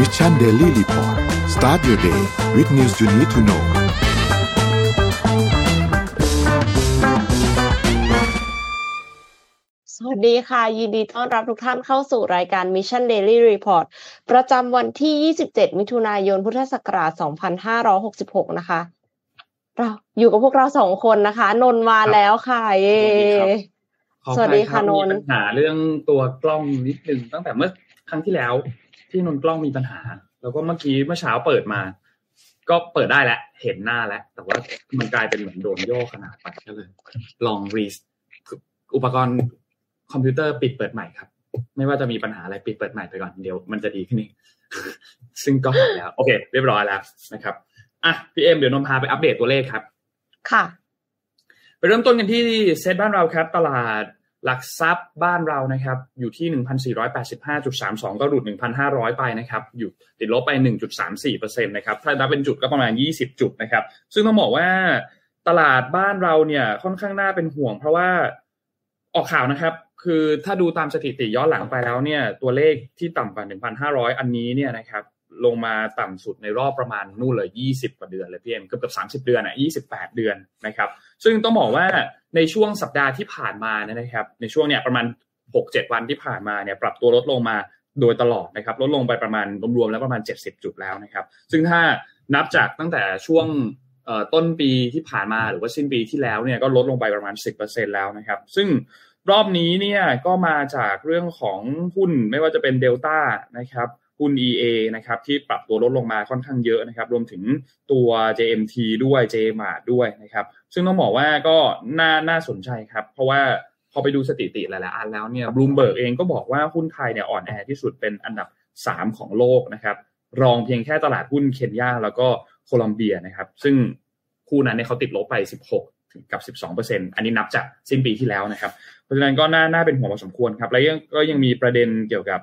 Mission Daily Report start your day with news you need to know สวัสดีค่ะ ยินดีต้อนรับทุกท่านเข้าสู่รายการ Mission Daily Report ประจำวันที่ 27 มิถุนายน พุทธศักราช 2566 นะคะ เราอยู่กับพวกเราสองคนนะคะ นนท์มาแล้วค่ะ เยสวัสดีครับสวัสดีค่ะนนท์มีปัญหาเรื่องตัวกล้องนิดนึงตั้งแต่เมื่อครั้งที่แล้ว ที่นนท์กล้องมีปัญหา แล้วก็เมื่อกี้เมื่อเช้าเปิดมา ก็เปิดได้แล้วเห็นหน้าแล้ว แต่ว่ามันกลายเป็นเหมือนโดนย่อขนาดไปก็เลย ลอง reset อุปกรณ์คอมพิวเตอร์ปิดเปิดใหม่ครับ ไม่ว่าจะมีปัญหาอะไรปิดเปิดใหม่ไปก่อนเดี๋ยวมันจะดีขึ้นเองซึ่งก็หายแล้ว โอเค เรียบร้อยแล้วนะครับอะพี่เอ็มเดี๋ยวนนท์พาไปอัปเดตตัวเลขครับ ค่ะ ไปเริ่มต้นกันที่เซ็ตบ้านเราครับ ตลาด หลักทรัพย์บ้านเรานะครับ อยู่ที่ 1,485.32 ก็หลุด 1,500 ไปนะครับ อยู่ติดลบไป 1.34%นะครับถ้านับเป็นจุดก็ประมาณ 20 จุดนะครับ ซึ่งต้องบอกว่าตลาดบ้านเราเนี่ยค่อนข้างน่าเป็นห่วง เพราะว่าออกข่าวนะครับ คือถ้าดูตามสถิติย้อนหลังไปแล้วเนี่ย ตัวเลขที่ต่ำกว่า 1,500 อันนี้เนี่ยนะครับ ลงมาต่ำสุดในรอบประมาณนู่นเลย 20 กว่าเดือนเลยพี่เอ็มเกือบเกือบ30 เดือนอะ28 เดือนนะครับ ซึ่งต้องบอกว่าในช่วงสัปดาห์ที่ผ่านมานะครับ ในช่วงเนี่ยประมาณ 6-7 วันที่ผ่านมาเนี่ยปรับตัวลดลงมาโดยตลอดนะครับลดลงไปประมาณรวมๆแล้วประมาณ 70 จุดแล้วนะครับ ซึ่งถ้านับจากตั้งแต่ช่วงต้นปีที่ผ่านมาหรือว่าสิ้นปีที่แล้วเนี่ยก็ลดลงไปประมาณ 10%แล้วนะครับ ซึ่งรอบนี้เนี่ยก็มาจากเรื่องของหุ้นไม่ว่าจะเป็นเดลต้านะครับ หุ้น EA นะครับที่ปรับตัวลดลงมาค่อนข้างเยอะนะครับรวมถึงตัว JMT ด้วย JMart ด้วยนะครับซึ่งต้องบอกว่าก็น่าน่าสนใจครับ เพราะว่าพอไปดูสถิติหลายๆอันแล้วเนี่ยบลูมเบิร์กเองก็บอกว่าหุ้นไทยเนี่ยอ่อนแอที่สุดเป็นอันดับ 3 ของโลกนะครับรองเพียงแค่ตลาดหุ้นเคนยาแล้วก็โคลอมเบียนะครับซึ่งคู่นั้นเนี่ยเขาติดลบไป 16ถึงกับ 12%อันนี้นับจากสิ้นปีที่แล้วนะครับ เพราะฉะนั้นก็น่าน่าเป็นห่วงพอสมควรครับ แล้วยังก็ยังมีประเด็นเกี่ยวกับ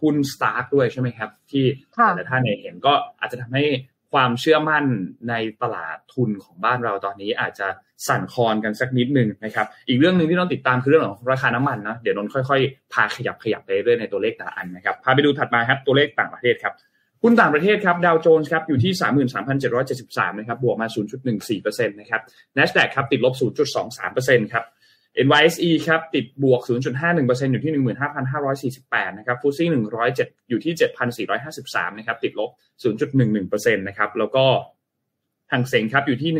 หุ้นสตาร์ด้วยใช่ไหมครับ ที่ค่ะแต่ละท่านเนี่ยเห็นก็อาจจะทำให้ความเชื่อมั่นในตลาดทุนของบ้านเราตอนนี้อาจจะสั่นคลอนกันสักนิดหนึ่งนะครับ อีกเรื่องหนึ่งที่ต้องติดตามคือเรื่องของราคาน้ำมันนะเดี๋ยวนนท์ค่อยๆ พาขยับขยับไปเรื่อยๆในตัวเลขแต่ละอันนะครับ พาไปดูถัดมาครับตัวเลขต่างประเทศครับหุ้นต่างประเทศครับดาวโจนส์ครับอยู่ที่ 33,773 นะครับ บวกมา 0.14%นะครับ NASDAQ ครับติดลบ 0.23%ครับ NYSE ครับติดบวก 0.51%อยู่ที่ 15,548 นะครับฟูซี่107 อยู่ที่ 7,453 นะครับติดลบ 0.11%นะครับแล้วก็ทางเซ็งครับอยู่ที่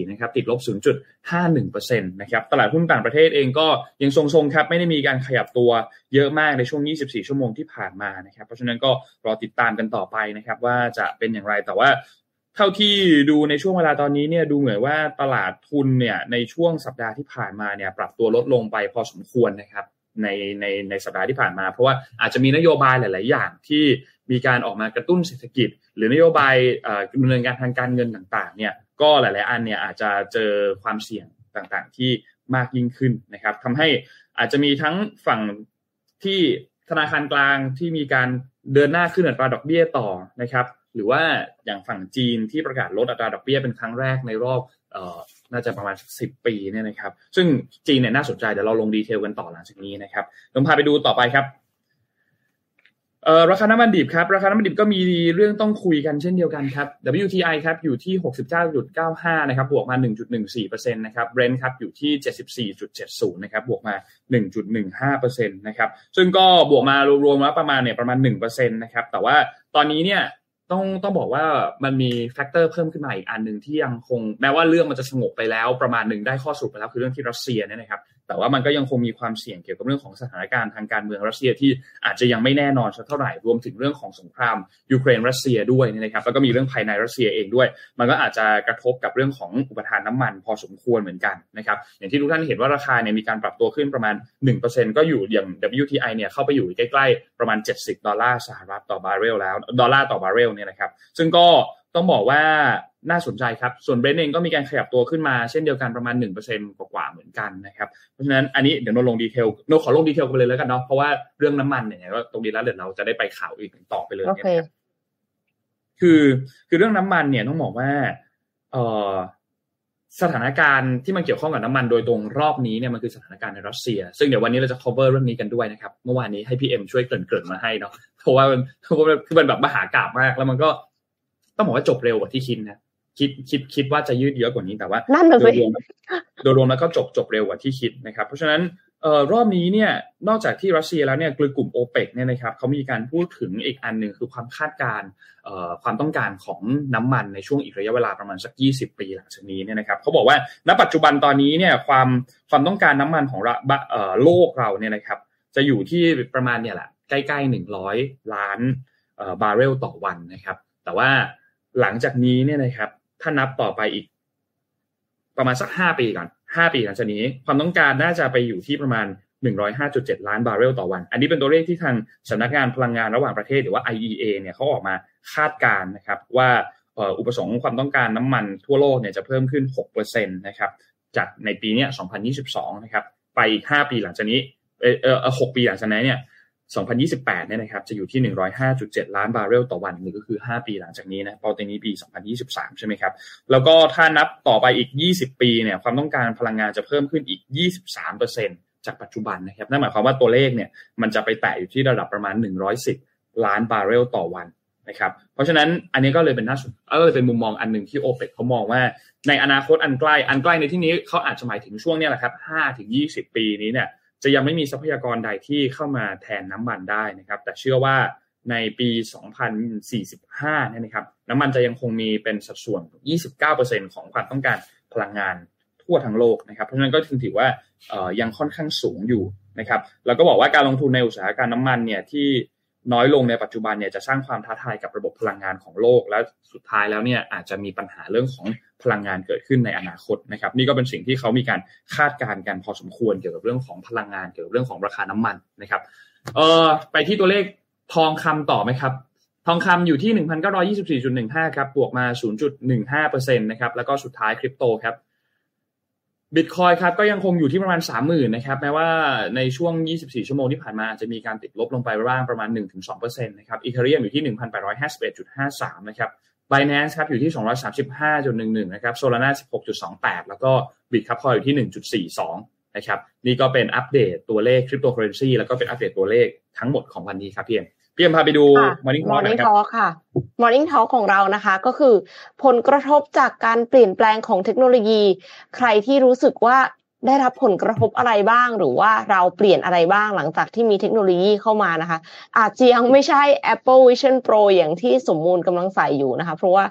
18,794 นะครับติดลบ 0.51%นะครับตลาดหุ้นต่างประเทศเองก็ยังทรงๆครับไม่ได้มีการขยับตัวเยอะมากในช่วง 24 ชั่วโมงที่ผ่านมานะครับเพราะฉะนั้นก็รอติดตามกันต่อไปนะครับว่าจะเป็นอย่างไรแต่ว่า เท่าที่ดูในช่วงเวลาตอนนี้เนี่ยดูเหมือนว่าตลาดทุนเนี่ยในช่วงสัปดาห์ที่ผ่านมาเนี่ยปรับตัวลดลงไปพอสมควรนะครับในในในสัปดาห์ที่ผ่านมา เพราะว่าอาจจะมีนโยบายหลาย ๆ อย่างที่มีการออกมากระตุ้นเศรษฐกิจ หรือนโยบายอ่อดำเนินการทางการเงินต่าง ๆ เนี่ยก็หลาย ๆ อันเนี่ยอาจจะเจอความเสี่ยงต่าง ๆ ที่มากยิ่งขึ้นนะครับทำให้อาจจะมีทั้งฝั่งที่ธนาคารกลางที่มีการเดินหน้าขึ้นอัตราดอกเบี้ยต่อนะครับ หรือว่าอย่างฝั่งจีนที่ประกาศลดอัตราดอกเบี้ยเป็นครั้งแรกในรอบน่าจะประมาณสิบปีเนี่ยนะครับ ซึ่งจีนเนี่ยน่าสนใจเดี๋ยวเราลงดีเทลกันต่อหลังจากนี้นะครับลองพาไปดูต่อไปครับราคาน้ำมันดิบครับ ราคาน้ำมันดิบก็มีเรื่องต้องคุยกันเช่นเดียวกันครับ WTI ครับอยู่ที่ 69.95 นะครับ บวกมา 1.14%นะครับ Brent ครับอยู่ที่ 74.70 นะครับ บวกมา 1.15%นะครับ ซึ่งก็บวกมารวมๆแล้วประมาณเนี่ยประมาณ 1%นะครับ แต่ว่าตอนนี้เนี่ย ต้องต้องบอกว่ามันมี factor เพิ่มขึ้นมาอีกอันหนึ่งที่ยังคงแม้ว่าเรื่องมันจะสงบไปแล้วประมาณหนึ่งได้ข้อสรุปไปแล้วคือเรื่องที่รัสเซียเนี่ยนะครับ แต่ว่ามันก็ยังคงมีความเสี่ยงเกี่ยวกับเรื่องของสถานการณ์ทางการเมืองรัสเซียที่อาจจะยังไม่แน่นอนสักเท่าไหร่รวมถึงเรื่องของสงครามยูเครนรัสเซียด้วยนะครับแล้วก็มีเรื่องภายในรัสเซียเองด้วย มันก็อาจจะกระทบกับเรื่องของอุปทานน้ำมันพอสมควรเหมือนกันนะครับอย่างที่ทุกท่านเห็นว่าราคาเนี่ยมีการปรับตัวขึ้นประมาณ 1%ก็อยู่อย่าง WTI เนี่ยเข้าไปอยู่ใกล้ๆประมาณ 70 ดอลลาร์สหรัฐต่อบาร์เรลแล้วดอลลาร์ต่อบาร์เรลเนี่ยนะครับซึ่งก็ ต้องบอกว่าน่าสนใจครับ ส่วนเบรนท์เองก็มีการขยับตัวขึ้นมาเช่นเดียวกันประมาณ 1%กว่าๆเหมือนกันนะครับ เพราะฉะนั้นอันนี้เดี๋ยวโนลง detail โนขอลง detail กันไปเลยแล้วกันเนาะเพราะว่าเรื่องน้ำมันเนี่ยก็ตรงนี้แล้วเดี๋ยวเราจะได้ไปข่าวอื่นต่อไปเลยโอเนี่ยเคนะครับคือคือเรื่องน้ำมันเนี่ยต้องบอกว่าเออสถานการณ์ที่มันเกี่ยวข้องกับน้ำมันโดยตรงรอบนี้เนี่ยมันคือสถานการณ์ในรัสเซีย ซึ่งเดี๋ยววันนี้เราจะ cover เรื่องนี้กันด้วยนะครับ เมื่อวานนี้ให้พี่เอ็มช่วยเกริ่นๆมาให้เนาะเพราะว่ามันคือมันแบบมหากราบมาก แล้วมันก็ ต้องบอกว่าจบเร็วกว่าที่คิดนะคิดคิดคิดว่าจะยืดเยอะกว่านี้แต่ว่านั่นเลยโดยรวมแล้วก็จบจบเร็วกว่าที่คิดนะครับ เพราะฉะนั้นเอ่อรอบนี้เนี่ยนอกจากที่รัสเซียแล้วเนี่ยกลุ่มโอเปกเนี่ยนะครับเขามีการพูดถึงอีกอันหนึ่งคือความคาดการเอ่อความต้องการของน้ำมันในช่วงอีกระยะเวลาประมาณสัก 20 ปีหลังจากนี้เนี่ยนะครับเขาบอกว่าณปัจจุบันตอนนี้เนี่ยความความต้องการน้ำมันของเอ่อโลกเราเนี่ยนะครับ จะอยู่ที่ประมาณเนี่ยแหละใกล้ๆ100 ล้านเอ่อบาร์เรลต่อวันนะครับ แต่ว่า หลังจากนี้เนี่ยนะครับ ถ้านับต่อไปอีก ประมาณสัก5ปีก่อน5ปีหลังจากนี้ ความต้องการน่าจะไปอยู่ที่ประมาณ 105.7 ล้านบาร์เรลต่อวัน อันนี้เป็นตัวเลขที่ทางสำนักงานพลังงานระหว่างประเทศหรือว่า IEA เนี่ยเขาออกมาคาดการณ์นะครับ ว่าอุปสงค์ความต้องการน้ำมันทั่วโลกเนี่ยจะเพิ่มขึ้น 6%นะครับจากในปีเนี้2022 นะครับ ไปอีก 5 ปีหลังจากนี้เออเออ6ปีหลังจากนี้เนี่ย 2028 เนี่ยนะครับ จะอยู่ที่ 105.7 ล้านบาร์เรลต่อวันนี่ก็คือ 5 ปีหลังจากนี้นะปอตนี้ปี 2023 ใช่ไหมครับ แล้วก็ถ้านับต่อไปอีก 20 ปีเนี่ย ความต้องการพลังงานจะเพิ่มขึ้นอีก 23%จากปัจจุบันนะครับ นั่นหมายความว่าตัวเลขเนี่ย มันจะไปแตะอยู่ที่ระดับประมาณ 110 ล้านบาร์เรลต่อวันนะครับ เพราะฉะนั้นอันนี้ก็เลยเป็นน่าสนก็เลยเป็นมุมมองอันหนึ่งที่โอเปกเขามองว่าในอนาคตอันใกล้ อันใกล้ในที่นี้เขาอาจจะหมายถึงช่วงนี้แหละครับ5-20 ปีนี้เนี่ย จะยังไม่มีทรัพยากรใดที่เข้ามาแทนน้ำมันได้นะครับ แต่เชื่อว่าในปี 2045เนี่ยนะครับ น้ำมันจะยังคงมีเป็นสัดส่วน 29%ของความต้องการพลังงานทั่วทั้งโลกนะครับ เพราะฉะนั้นก็ถึงถือว่ายังค่อนข้างสูงอยู่นะครับแล้วก็บอกว่าการลงทุนในอุตสาหกรรมน้ำมันเนี่ยที่น้อยลงในปัจจุบันเนี่ยจะสร้างความท้าทายกับระบบพลังงานของโลก และสุดท้ายแล้วเนี่ยอาจจะมีปัญหาเรื่องของ พลังงานเกิดขึ้นในอนาคตนะครับ นี่ก็เป็นสิ่งที่เขามีการคาดการณ์กันพอสมควรเกี่ยวกับเรื่องของพลังงานเกี่ยวกับเรื่องของราคาน้ำมันนะครับเออไปที่ตัวเลขทองคำต่อไหมครับ ทองคำอยู่ที่ 1,924.15 ครับ บวกมา 0.15%นะครับ แล้วก็สุดท้ายคริปโตครับบิตคอยน์ครับก็ยังคงอยู่ที่ประมาณ 30,000นะครับแม้ว่าในช่วง 24 ชั่วโมงที่ผ่านมาอาจจะมีการติดลบลงไปบ้างประมาณ 1-2%นะครับ Ethereum อยู่ที่ 1,851.53 นะครับ Binance ครับอยู่ที่ 235.11 นะครับ Solana 16.28 แล้วก็ Bitkub อยู่ที่ 1.42 นะครับ นี่ก็เป็นอัปเดตตัวเลขคริปโตเคอเรนซีแล้วก็เป็นอัปเดตตัวเลขทั้งหมดของวันนี้ครับพี่เอ็มพี่เอ็มพาไปดู Morning Talk นะครับ Morning Talk ค่ะ Morning Talk ของเรานะคะก็คือ ผลกระทบจากการเปลี่ยนแปลงของเทคโนโลยี ใครที่รู้สึกว่า ได้รับผลกระทบอะไรบ้าง หรือว่าเราเปลี่ยนอะไรบ้างหลังจากที่มีเทคโนโลยีเข้ามานะคะ อาจจะยังไม่ใช่ Apple Vision Pro อย่างที่สมมูลกำลังใส่อยู่นะคะ เพราะว่า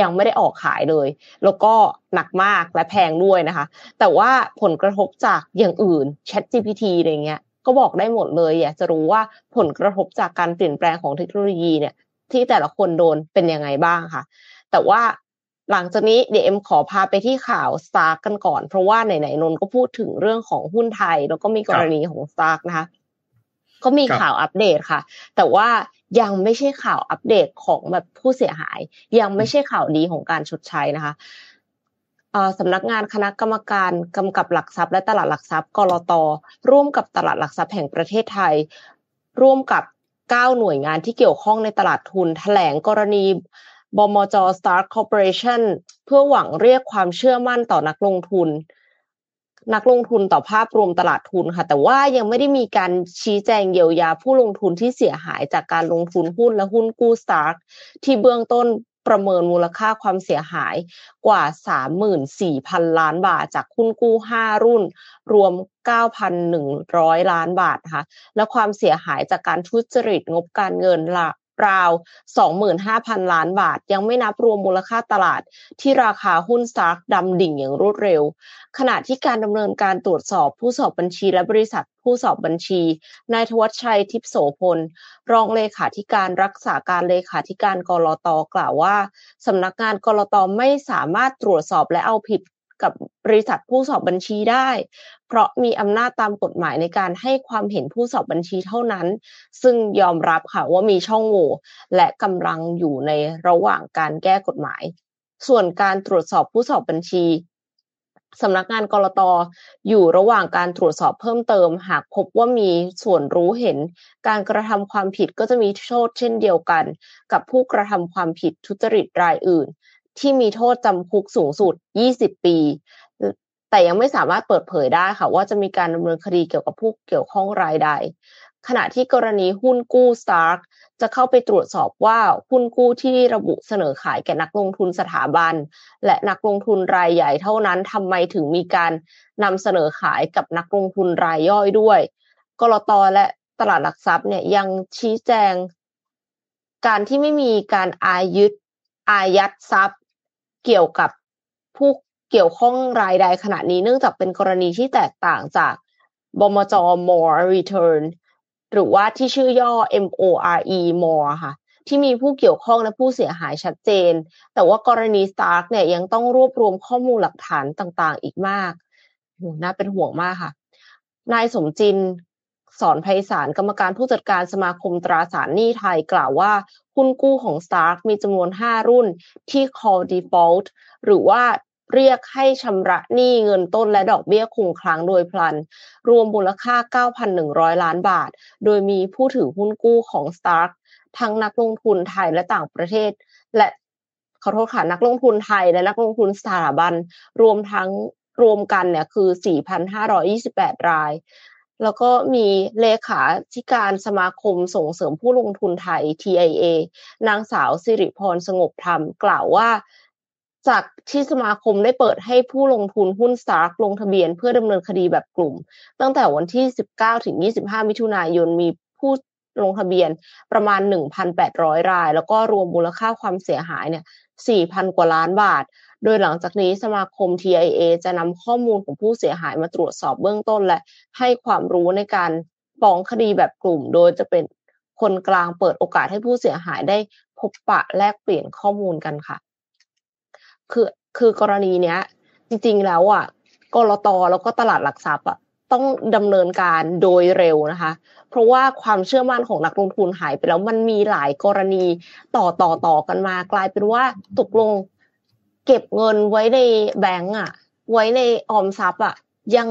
ยังไม่ได้ออกขายเลย แล้วก็หนักมากและแพงด้วยนะคะ แต่ว่าผลกระทบจากอย่างอื่น Chat GPT อะไรเงี้ยก็บอกได้หมดเลยอยากจะรู้ว่าผลกระทบจากการเปลี่ยนแปลงของเทคโนโลยีเนี่ยที่แต่ละคนโดนเป็นยังไงบ้างค่ะ แต่ว่า หลังจากนี้เดี๋ยวเอ็มขอพาไปที่ข่าวสตาร์กันก่อน เพราะว่าไหนๆนนก็พูดถึงเรื่องของหุ้นไทย แล้วก็มีกรณีของสตาร์นะคะก็มีข่าวอัปเดตค่ะ แต่ว่ายังไม่ใช่ข่าวอัปเดตของแบบผู้เสียหาย ยังไม่ใช่ข่าวดีของการชดใช้นะคะสำนักงานคณะกรรมการกำกับหลักทรัพย์และตลาดหลักทรัพย์กรตร่วมกับตลาดหลักทรัพย์แห่งประเทศไทย ร่วมกับ 9 หน่วยงานที่เกี่ยวข้องในตลาดทุนแถลงกรณี บมจ Start Corporation เพื่อหวังเรียกความเชื่อมั่นต่อนักลงทุน นักลงทุนต่อภาพรวมตลาดทุนค่ะ แต่ว่ายังไม่ได้มีการชี้แจงเยียวยาผู้ลงทุนที่เสียหายจากการลงทุนหุ้นและหุ้นกู้ Start ที่เบื้องต้นประเมินมูลค่าความเสียหายกว่า 34,000 ล้านบาท จากหุ้นกู้ 5 รุ่น รวม 9,100 ล้านบาทนะคะและความเสียหายจากการทุจริตงบการเงินละ ราว 25,000 ล้านบาท ยังไม่นับรวมมูลค่าตลาด ที่ราคาหุ้นสตาร์กดำดิ่งอย่างรวดเร็ว ขณะที่การดำเนินการตรวจสอบผู้สอบบัญชีและบริษัทผู้สอบบัญชี นายทวัชชัยทิพโสพล รองเลขาธิการรักษาการเลขาธิการกรอตกล่าวว่าสำนักงานกรอตไม่สามารถตรวจสอบและเอาผิด กับบริษัทผู้สอบบัญชีได้ เพราะมีอำนาจตามกฎหมายในการให้ความเห็นผู้สอบบัญชีเท่านั้น ซึ่งยอมรับค่ะว่ามีช่องโหว่และกำลังอยู่ในระหว่างการแก้กฎหมาย ส่วนการตรวจสอบผู้สอบบัญชีสำนักงานกรตอยู่ระหว่างการตรวจสอบเพิ่มเติม หากพบว่ามีส่วนรู้เห็น การกระทำความผิดก็จะมีโทษเช่นเดียวกัน กับผู้กระทำความผิดทุจริตรายอื่น ที่มีโทษจำคุกสูงสุด 20 ปี แต่ยังไม่สามารถเปิดเผยได้ค่ะว่าจะมีการดำเนินคดีเกี่ยวกับผู้เกี่ยวข้องรายใด ขณะที่กรณีหุ้นกู้ Stark จะเข้าไปตรวจสอบว่าหุ้นกู้ที่ระบุเสนอขายแก่นักลงทุนสถาบัน และนักลงทุนรายใหญ่เท่านั้นทำไมถึงมีการนำเสนอขายกับนักลงทุนรายย่อยด้วยกรตและตลาดหลักทรัพย์เนี่ยยังชี้แจง การที่ไม่มีการอายึดอายัดทรัพย์ เกี่ยวกับผู้เกี่ยวข้องรายใดขณะนี้เนื่องจากเป็นกรณีที่แตกต่างจากบมจ more return หรือว่าที่ชื่อย่อ MORE more ค่ะ ที่มีผู้เกี่ยวข้องและผู้เสียหายชัดเจน แต่ว่ากรณี Stark เนี่ยยังต้องรวบรวมข้อมูลหลักฐานต่างๆ อีกมากน่าเป็นห่วงมากค่ะ นายสมจิน สอนไพศาลกรรมการผู้จัดการสมาคมตราสารหนี้ไทยกล่าวว่าหุ้นกู้ของ Stark มีจำนวน 5 รุ่นที่ call default หรือว่าเรียกให้ชำระหนี้เงินต้นและดอกเบี้ยคงครั้งโดยพลัน รวมมูลค่า 9,100 ล้านบาท โดยมีผู้ถือหุ้นกู้ของ Stark ทั้งนักลงทุนไทยและต่างประเทศ และขอโทษค่ะนักลงทุนไทยและนักลงทุนสถาบัน รวมทั้งรวมกันเนี่ยคือ 4,528 ราย แล้วก็มีเลขาธิการสมาคมส่งเสริมผู้ลงทุนไทย TIA นางสาวสิริพรสงบธรรม กล่าวว่า จากที่สมาคมได้เปิดให้ผู้ลงทุนหุ้นสตาร์กลงทะเบียนเพื่อดำเนินคดีแบบกลุ่ม ตั้งแต่วันที่ 19 ถึง 25 มิถุนายนมีผู้ลงทะเบียนประมาณ 1,800 ราย แล้วก็รวมมูลค่าความเสียหายเนี่ย 4,000 กว่าล้านบาท โดยหลังจากนี้สมาคม TIA จะนำข้อมูลของผู้เสียหายมาตรวจสอบเบื้องต้น และให้ความรู้ในการฟ้องคดีแบบกลุ่ม โดยจะเป็นคนกลางเปิดโอกาสให้ผู้เสียหายได้พบปะแลกเปลี่ยนข้อมูลกันค่ะ คือคือกรณีเนี้ย จริง ๆ แล้วอะกรตแล้วก็ตลาดหลักทรัพย์อะต้องดำเนินการโดยเร็วนะคะ เพราะว่าความเชื่อมั่นของนักลงทุนหายไปแล้วมันมีหลายกรณีต่อต่อต่อกันมากลายเป็นว่าตกลง เก็บเงินไว้ในแบงก์อะ ไว้ในออมทรัพย์อะ ยัง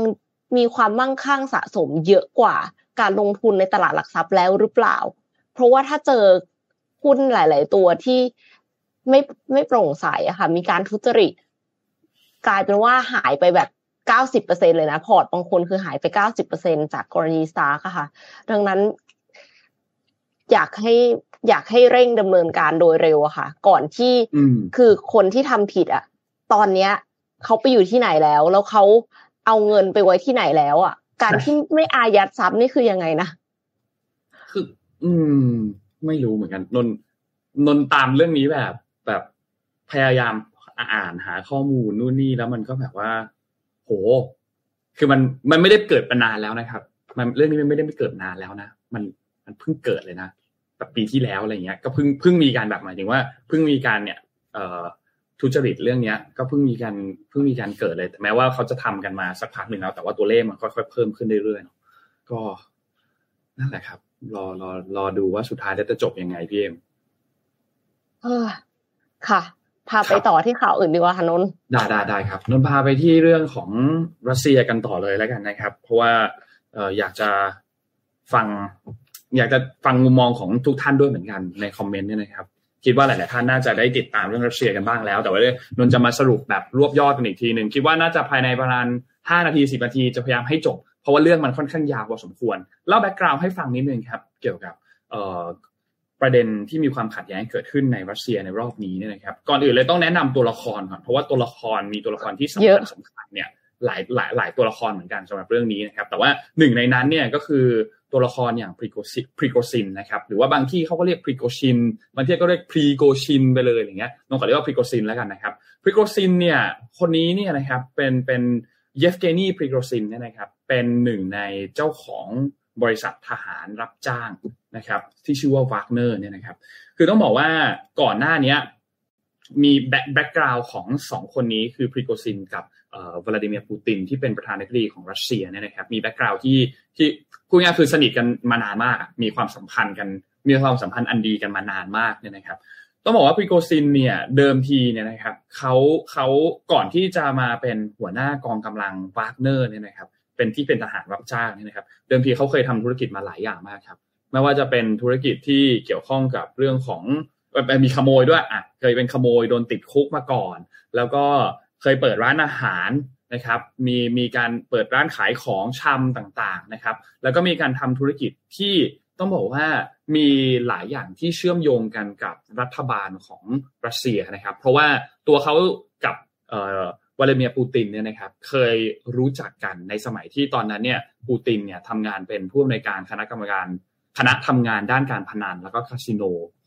มีความมั่งคั่งสะสมเยอะกว่าการลงทุนในตลาดหลักทรัพย์แล้วหรือเปล่า เพราะว่าถ้าเจอหุ้นหลาย ๆ ตัวที่ไม่ไม่โปร่งใสอะค่ะ มีการทุจริต กลายเป็นว่าหายไปแบบเก้าสิบเปอร์เซ็นต์เลยนะพอร์ตบางคนคือหายไปเก้าสิบเปอร์เซ็นต์จากกรณี STARK ค่ะ ดังนั้น อยากให้ อยากให้เร่งดำเนินการโดยเร็วอะค่ะ ก่อนที่คือคนที่ทำผิดอะตอนเนี้ยเขาไปอยู่ที่ไหนแล้ว แล้วเขาเอาเงินไปไว้ที่ไหนแล้วอะการที่ไม่อายัดทรัพย์นี่คือยังไงนะคือ อืม ไม่รู้เหมือนกัน นนนนตามเรื่องนี้แบบ แบบพยายามอ่านหาข้อมูลนู่นนี่แล้วมันก็แบบว่า โห คือมันมันไม่ได้เกิดมานานแล้วนะครับ มันเรื่องนี้มันไม่ได้ไม่เกิดนานแล้วนะมันมันเพิ่งเกิดเลยนะ แบบปีที่แล้วอะไรเงี้ย ก็เพิ่งเพิ่งมีการแบบหมายถึงว่าเพิ่งมีการเนี่ยเอ่อทุจริตเรื่องเนี้ย ก็เพิ่งมีการเพิ่งมีการเกิดเลยแต่แม้ว่าเขาจะทำกันมาสักพักหนึ่งแล้ว แต่ว่าตัวเลขมันค่อยๆเพิ่มขึ้นเรื่อยๆก็นั่นแหละครับ รอรอรอดูว่าสุดท้ายจะจบยังไงพี่เอ็มเออค่ะ พาไปต่อที่ข่าวอื่นดีกว่าค่ะนนได้ได้ได้ครับนนพาไปที่เรื่องของรัสเซียกันต่อเลยแล้วกันนะครับ เพราะว่าเอออยากจะฟัง อยากจะฟังมุมมองของทุกท่านด้วยเหมือนกันในคอมเมนต์เนี่ยนะครับ คิดว่าหลาย ๆ ท่านน่าจะได้ติดตามเรื่องรัสเซียกันบ้างแล้ว แต่ว่านนจะมาสรุปแบบรวบยอดกันอีกทีหนึ่งคิดว่าน่าจะภายในประมาณ5นาที10นาทีจะพยายามให้จบ เพราะว่าเรื่องมันค่อนข้างยาวพอสมควรเล่า background ให้ฟังนิดนึงครับ เกี่ยวกับประเด็นที่มีความขัดแย้งเกิดขึ้นในรัสเซียในรอบนี้เนี่ยนะครับก่อนอื่นเลยต้องแนะนำตัวละครก่อนเพราะว่าตัวละครมีตัวละครที่สำคัญสำคัญเนี่ยหลายหลายหลายตัวละครเหมือนกันสำหรับเรื่องนี้นะครับ แต่ว่าหนึ่งในนั้นเนี่ยก็คือ ตัวละครอย่างพรีโกซินพรีโกซินนะครับหรือว่าบางที่เขาก็เรียกพรีโกชินบางที่ก็เรียกพรีโกชินไปเลยอย่างเงี้ยน้องขอเรียกว่าพรีโกซินแล้วกันนะครับพรีโกซินเนี่ยคนนี้เนี่ยนะครับเป็นเป็นเยฟเกนีพรีโกซินเนี่ยนะครับเป็นหนึ่งในเจ้าของบริษัททหารรับจ้างนะครับ ที่ชื่อว่าวากเนอร์เนี่ยนะครับ คือต้องบอกว่าก่อนหน้านี้มี background ของสองคนนี้คือพรีโกซินกับวลาดิเมียร์ปูตินที่เป็นประธานาธิบดีของรัสเซียเนี่ยนะครับมี background ที่ ที่พูดง่ายคือสนิทกันมานานมาก มีความสัมพันธ์กัน มีความสัมพันธ์อันดีกันมานานมากเนี่ยนะครับ ต้องบอกว่าพริโกซินเนี่ยเดิมทีเนี่ยนะครับเขาเขาก่อนที่จะมาเป็นหัวหน้ากองกำลังวากเนอร์เนี่ยนะครับ เป็นที่เป็นทหารรับจ้างเนี่ยนะครับ เดิมทีเขาเคยทำธุรกิจมาหลายอย่างมากครับ ไม่ว่าจะเป็นธุรกิจที่เกี่ยวข้องกับเรื่องของมีขโมยด้วยอะเคยเป็นขโมยโดนติดคุกมาก่อน แล้วก็เคยเปิดร้านอาหาร นะครับ มีมีการเปิดร้านขายของชำต่างๆนะครับ แล้วก็มีการทำธุรกิจที่ต้องบอกว่ามีหลายอย่างที่เชื่อมโยงกันกับรัฐบาลของรัสเซียนะครับ เพราะว่าตัวเขากับวลาดิเมียร์ปูตินเนี่ยนะครับเคยรู้จักกันในสมัยที่ตอนนั้นเนี่ยปูตินเนี่ยทำงานเป็นผู้อำนวยการคณะกรรมการคณะทำงานด้านการพนันแล้วก็คาสิโน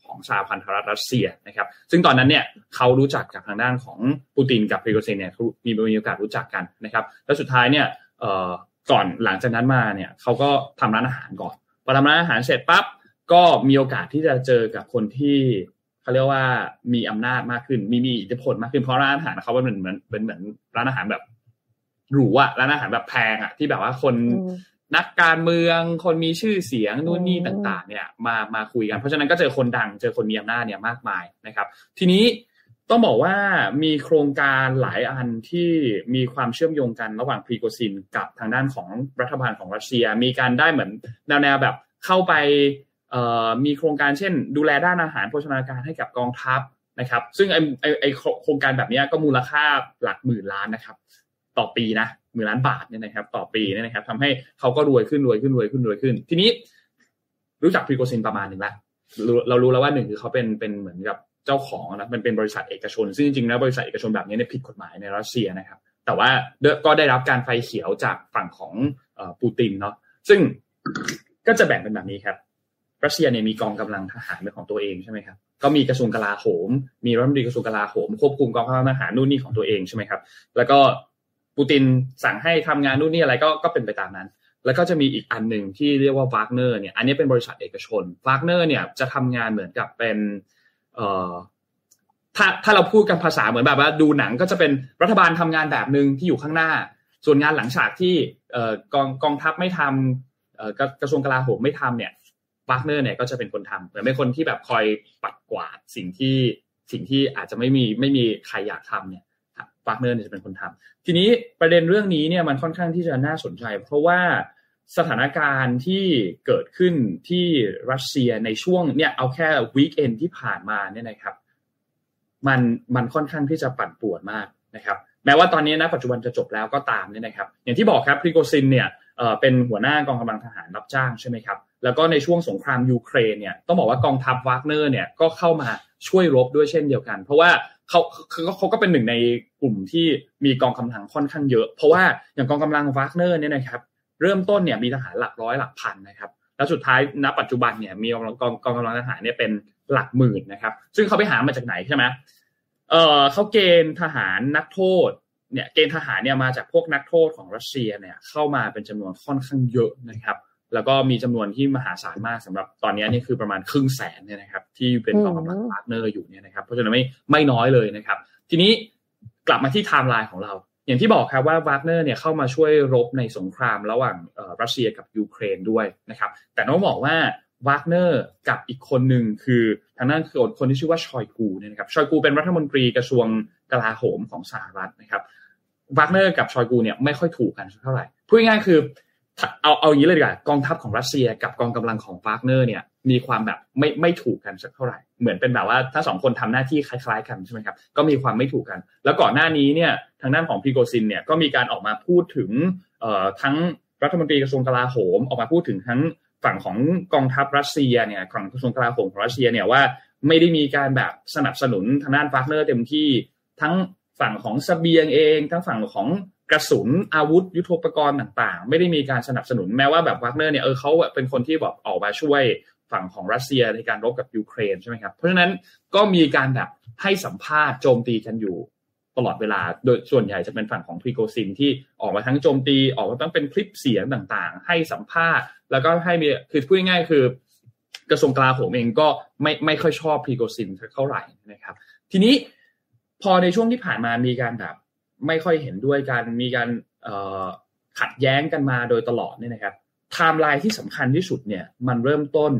ของสหพันธรัฐรัสเซียนะครับ ซึ่งตอนนั้นเนี่ยเขารู้จักกับทางด้านของปูตินกับพริโกเซนเนี่ยมีมีโอกาสรู้จักกันนะครับ แล้วสุดท้ายเนี่ยก่อนหลังจากนั้นมาเนี่ยเขาก็ทำร้านอาหารก่อนพอทำร้านอาหารเสร็จปั๊บก็มีโอกาสที่จะเจอกับคนที่เขาเรียกว่ามีอำนาจมากขึ้น มีมีอิทธิพลมากขึ้นเพราะร้านอาหารเขาเป็นเหมือนเป็นเหมือนร้านอาหารแบบหรูอะร้านอาหารแบบแพงอะที่แบบว่าคน นักการเมืองคนมีชื่อเสียงนู่นนี่ต่าง ๆ เนี่ย มามาคุยกัน เพราะฉะนั้นก็เจอคนดังเจอคนมีอำนาจเนี่ยมากมายนะครับ ทีนี้ต้องบอกว่ามีโครงการหลายอันที่มีความเชื่อมโยงกันระหว่างพรีโกซินกับทางด้านของรัฐบาลของรัสเซีย มีการได้เหมือนแนวแนวแบบเข้าไปมีโครงการเช่น ดูแลด้านอาหารโภชนาการให้กับกองทัพนะครับ ซึ่งไอ้ไอ้ไอ้โครงการแบบนี้ก็มูลค่าหลักหมื่นล้านนะครับ ต่อปีนะ หมื่นล้านบาทเนี่ยนะครับ ต่อปีเนี่ยนะครับทำให้เขาก็รวยขึ้นรวยขึ้นรวยขึ้นรวยขึ้น ทีนี้รู้จักพรีโกซินประมาณหนึ่งแล้วเรารู้แล้วว่าหนึ่งคือเขาเป็นเป็นเหมือนกับเจ้าของนะมันเป็นบริษัทเอกชน ซึ่งจริงๆแล้วบริษัทเอกชนแบบนี้เนี่ยผิดกฎหมายในรัสเซียนะครับ แต่ว่าก็ได้รับการไฟเขียวจากฝั่งของปูตินเนาะซึ่งก็จะแบ่งเป็นแบบนี้ครับรัสเซียเนี่ยมีกองกำลังทหารเป็นของตัวเองใช่ไหมครับก็มีกระทรวงกลาโหม มีรัฐมนตรีกระทรวงกลาโหมควบคุมกองกำลังทหารนู่นนี่ของตัวเองใช่ไหมครับ แล้วก็ ปูตินสั่งให้ทำงานนู่นนี่อะไรก็ก็เป็นไปตามนั้น แล้วก็จะมีอีกอันหนึ่งที่เรียกว่าวากเนอร์เนี่ย อันนี้เป็นบริษัทเอกชนวากเนอร์เนี่ยจะทำงานเหมือนกับเป็นเอ่อถ้าถ้าเราพูดกันภาษาเหมือนแบบว่าดูหนังก็จะเป็นรัฐบาลทำงานแบบหนึ่งที่อยู่ข้างหน้า ส่วนงานหลังฉากที่เอ่อกองกองทัพไม่ทำเอ่อกระทรวงกลาโหมไม่ทำเนี่ยวากเนอร์เนี่ยก็จะเป็นคนทำเหมือนเป็นคนที่แบบคอยปัดกวาดสิ่งที่สิ่งที่อาจจะไม่มีไม่มีใครอยากทำเนี่ย พากเนอร์เนี่ยจะเป็นคนทำทีนี้ประเด็นเรื่องนี้เนี่ยมันค่อนข้างที่จะน่าสนใจ เพราะว่าสถานการณ์ที่เกิดขึ้นที่รัสเซียในช่วงเนี่ยเอาแค่ weekend ที่ผ่านมาเนี่ยนะครับ มันมันค่อนข้างที่จะปั่นป่วนมากนะครับ แม้ว่าตอนนี้นะปัจจุบันจะจบแล้วก็ตามเนี่ยนะครับ อย่างที่บอกครับพรีโกซินเนี่ยเป็นหัวหน้ากองกำลังทหารรับจ้างใช่ไหมครับแล้วก็ในช่วงสงครามยูเครนเนี่ยต้องบอกว่ากองทัพวากเนอร์เนี่ยก็เข้ามาช่วยรบด้วยเช่นเดียวกัน เพราะว่า เขาเขาก็เป็นหนึ่งในกลุ่มที่มีกองกำลังค่อนข้างเยอะ เพราะว่าอย่างกองกำลังวากเนอร์เนี่ยนะครับ เริ่มต้นเนี่ยมีทหารหลักร้อยหลักพันนะครับแล้วสุดท้ายณปัจจุบันเนี่ยมีกองกองกองกำลังทหารเนี่ยเป็นหลักหมื่นนะครับ ซึ่งเขาไปหามาจากไหนใช่ไหมเออเขาเกณฑ์ทหารนักโทษเนี่ยเกณฑ์ทหารเนี่ยมาจากพวกนักโทษของรัสเซียเนี่ยเข้ามาเป็นจำนวนค่อนข้างเยอะนะครับ แล้วก็มีจำนวนที่มหาศาลมากสำหรับตอนนี้นี่คือประมาณครึ่งแสนเนี่ยนะครับ ที่เป็นกองกำลังพาร์ทเนอร์อยู่เนี่ยนะครับเพราะฉะนั้นไม่ไม่น้อยเลยนะครับ ทีนี้กลับมาที่ไทม์ไลน์ของเรา อย่างที่บอกครับว่าวากเนอร์เนี่ยเข้ามาช่วยรบในสงครามระหว่างรัสเซียกับยูเครนด้วยนะครับ แต่ต้องบอกว่าวากเนอร์กับอีกคนหนึ่งคือทางนั้นคือคนที่ชื่อว่าชอยกูเนี่ยนะครับชอยกูเป็นรัฐมนตรีกระทรวงกลาโหมของสหรัฐนะครับวากเนอร์กับชอยกูเนี่ยไม่ค่อยถูกกันเท่าไหร่พูดง่ายๆคือ เอาเอาอย่างนี้เลยดีกว่ากองทัพของรัสเซียกับกองกำลังของวากเนอร์เนี่ยมีความแบบไม่ไม่ถูกกันสักเท่าไหร่เหมือนเป็นแบบว่าถ้าสองคนทำหน้าที่คล้าย ๆ กันใช่ไหมครับก็มีความไม่ถูกกัน แล้วก่อนหน้านี้เนี่ยทางด้านของพรีโกซินเนี่ยก็มีการออกมาพูดถึงเอ่อทั้งรัฐมนตรีกระทรวงกลาโหมออกมาพูดถึงทั้งฝั่งของกองทัพรัสเซียเนี่ยของกระทรวงกลาโหมของรัสเซียเนี่ยว่าไม่ได้มีการแบบสนับสนุนทางด้านวากเนอร์เต็มที่ทั้งฝั่งของเสบียงเอง ทั้งฝั่งของ กระสุนอาวุธยุโทโธปกรณ์ต่างๆ ไม่ได้มีการสนับสนุนแม้ว่าแบบวากเนอร์เนี่ยเออเขาเป็นคนที่แบบออกมาช่วยฝั่งของรัสเซียในการรบกับยูเครนใช่ไหมครับเพราะฉะนั้นก็มีการแบบให้สัมภาษณ์โจมตีกันอยู่ตลอดเวลาโดยส่วนใหญ่จะเป็นฝั่งของพรีโกซินที่ออกมาทั้งโจมตีออกมาตั้งเป็นคลิปเสียงต่างๆ ให้สัมภาษณ์ แล้วก็ให้มีคือพูดง่ายๆคือกระทรวงกลาโหมเองก็ไม่ไม่ค่อยชอบพรีโกซินเท่าไหร่นะครับ ทีนี้พอในช่วงที่ผ่านมามีการแบบ ไม่ค่อยเห็นด้วยกันมีการขัดแย้งกันมาโดยตลอดเนี่ยนะครับไทม์ไลน์ที่สำคัญที่สุดเนี่ยมันเริ่มต้น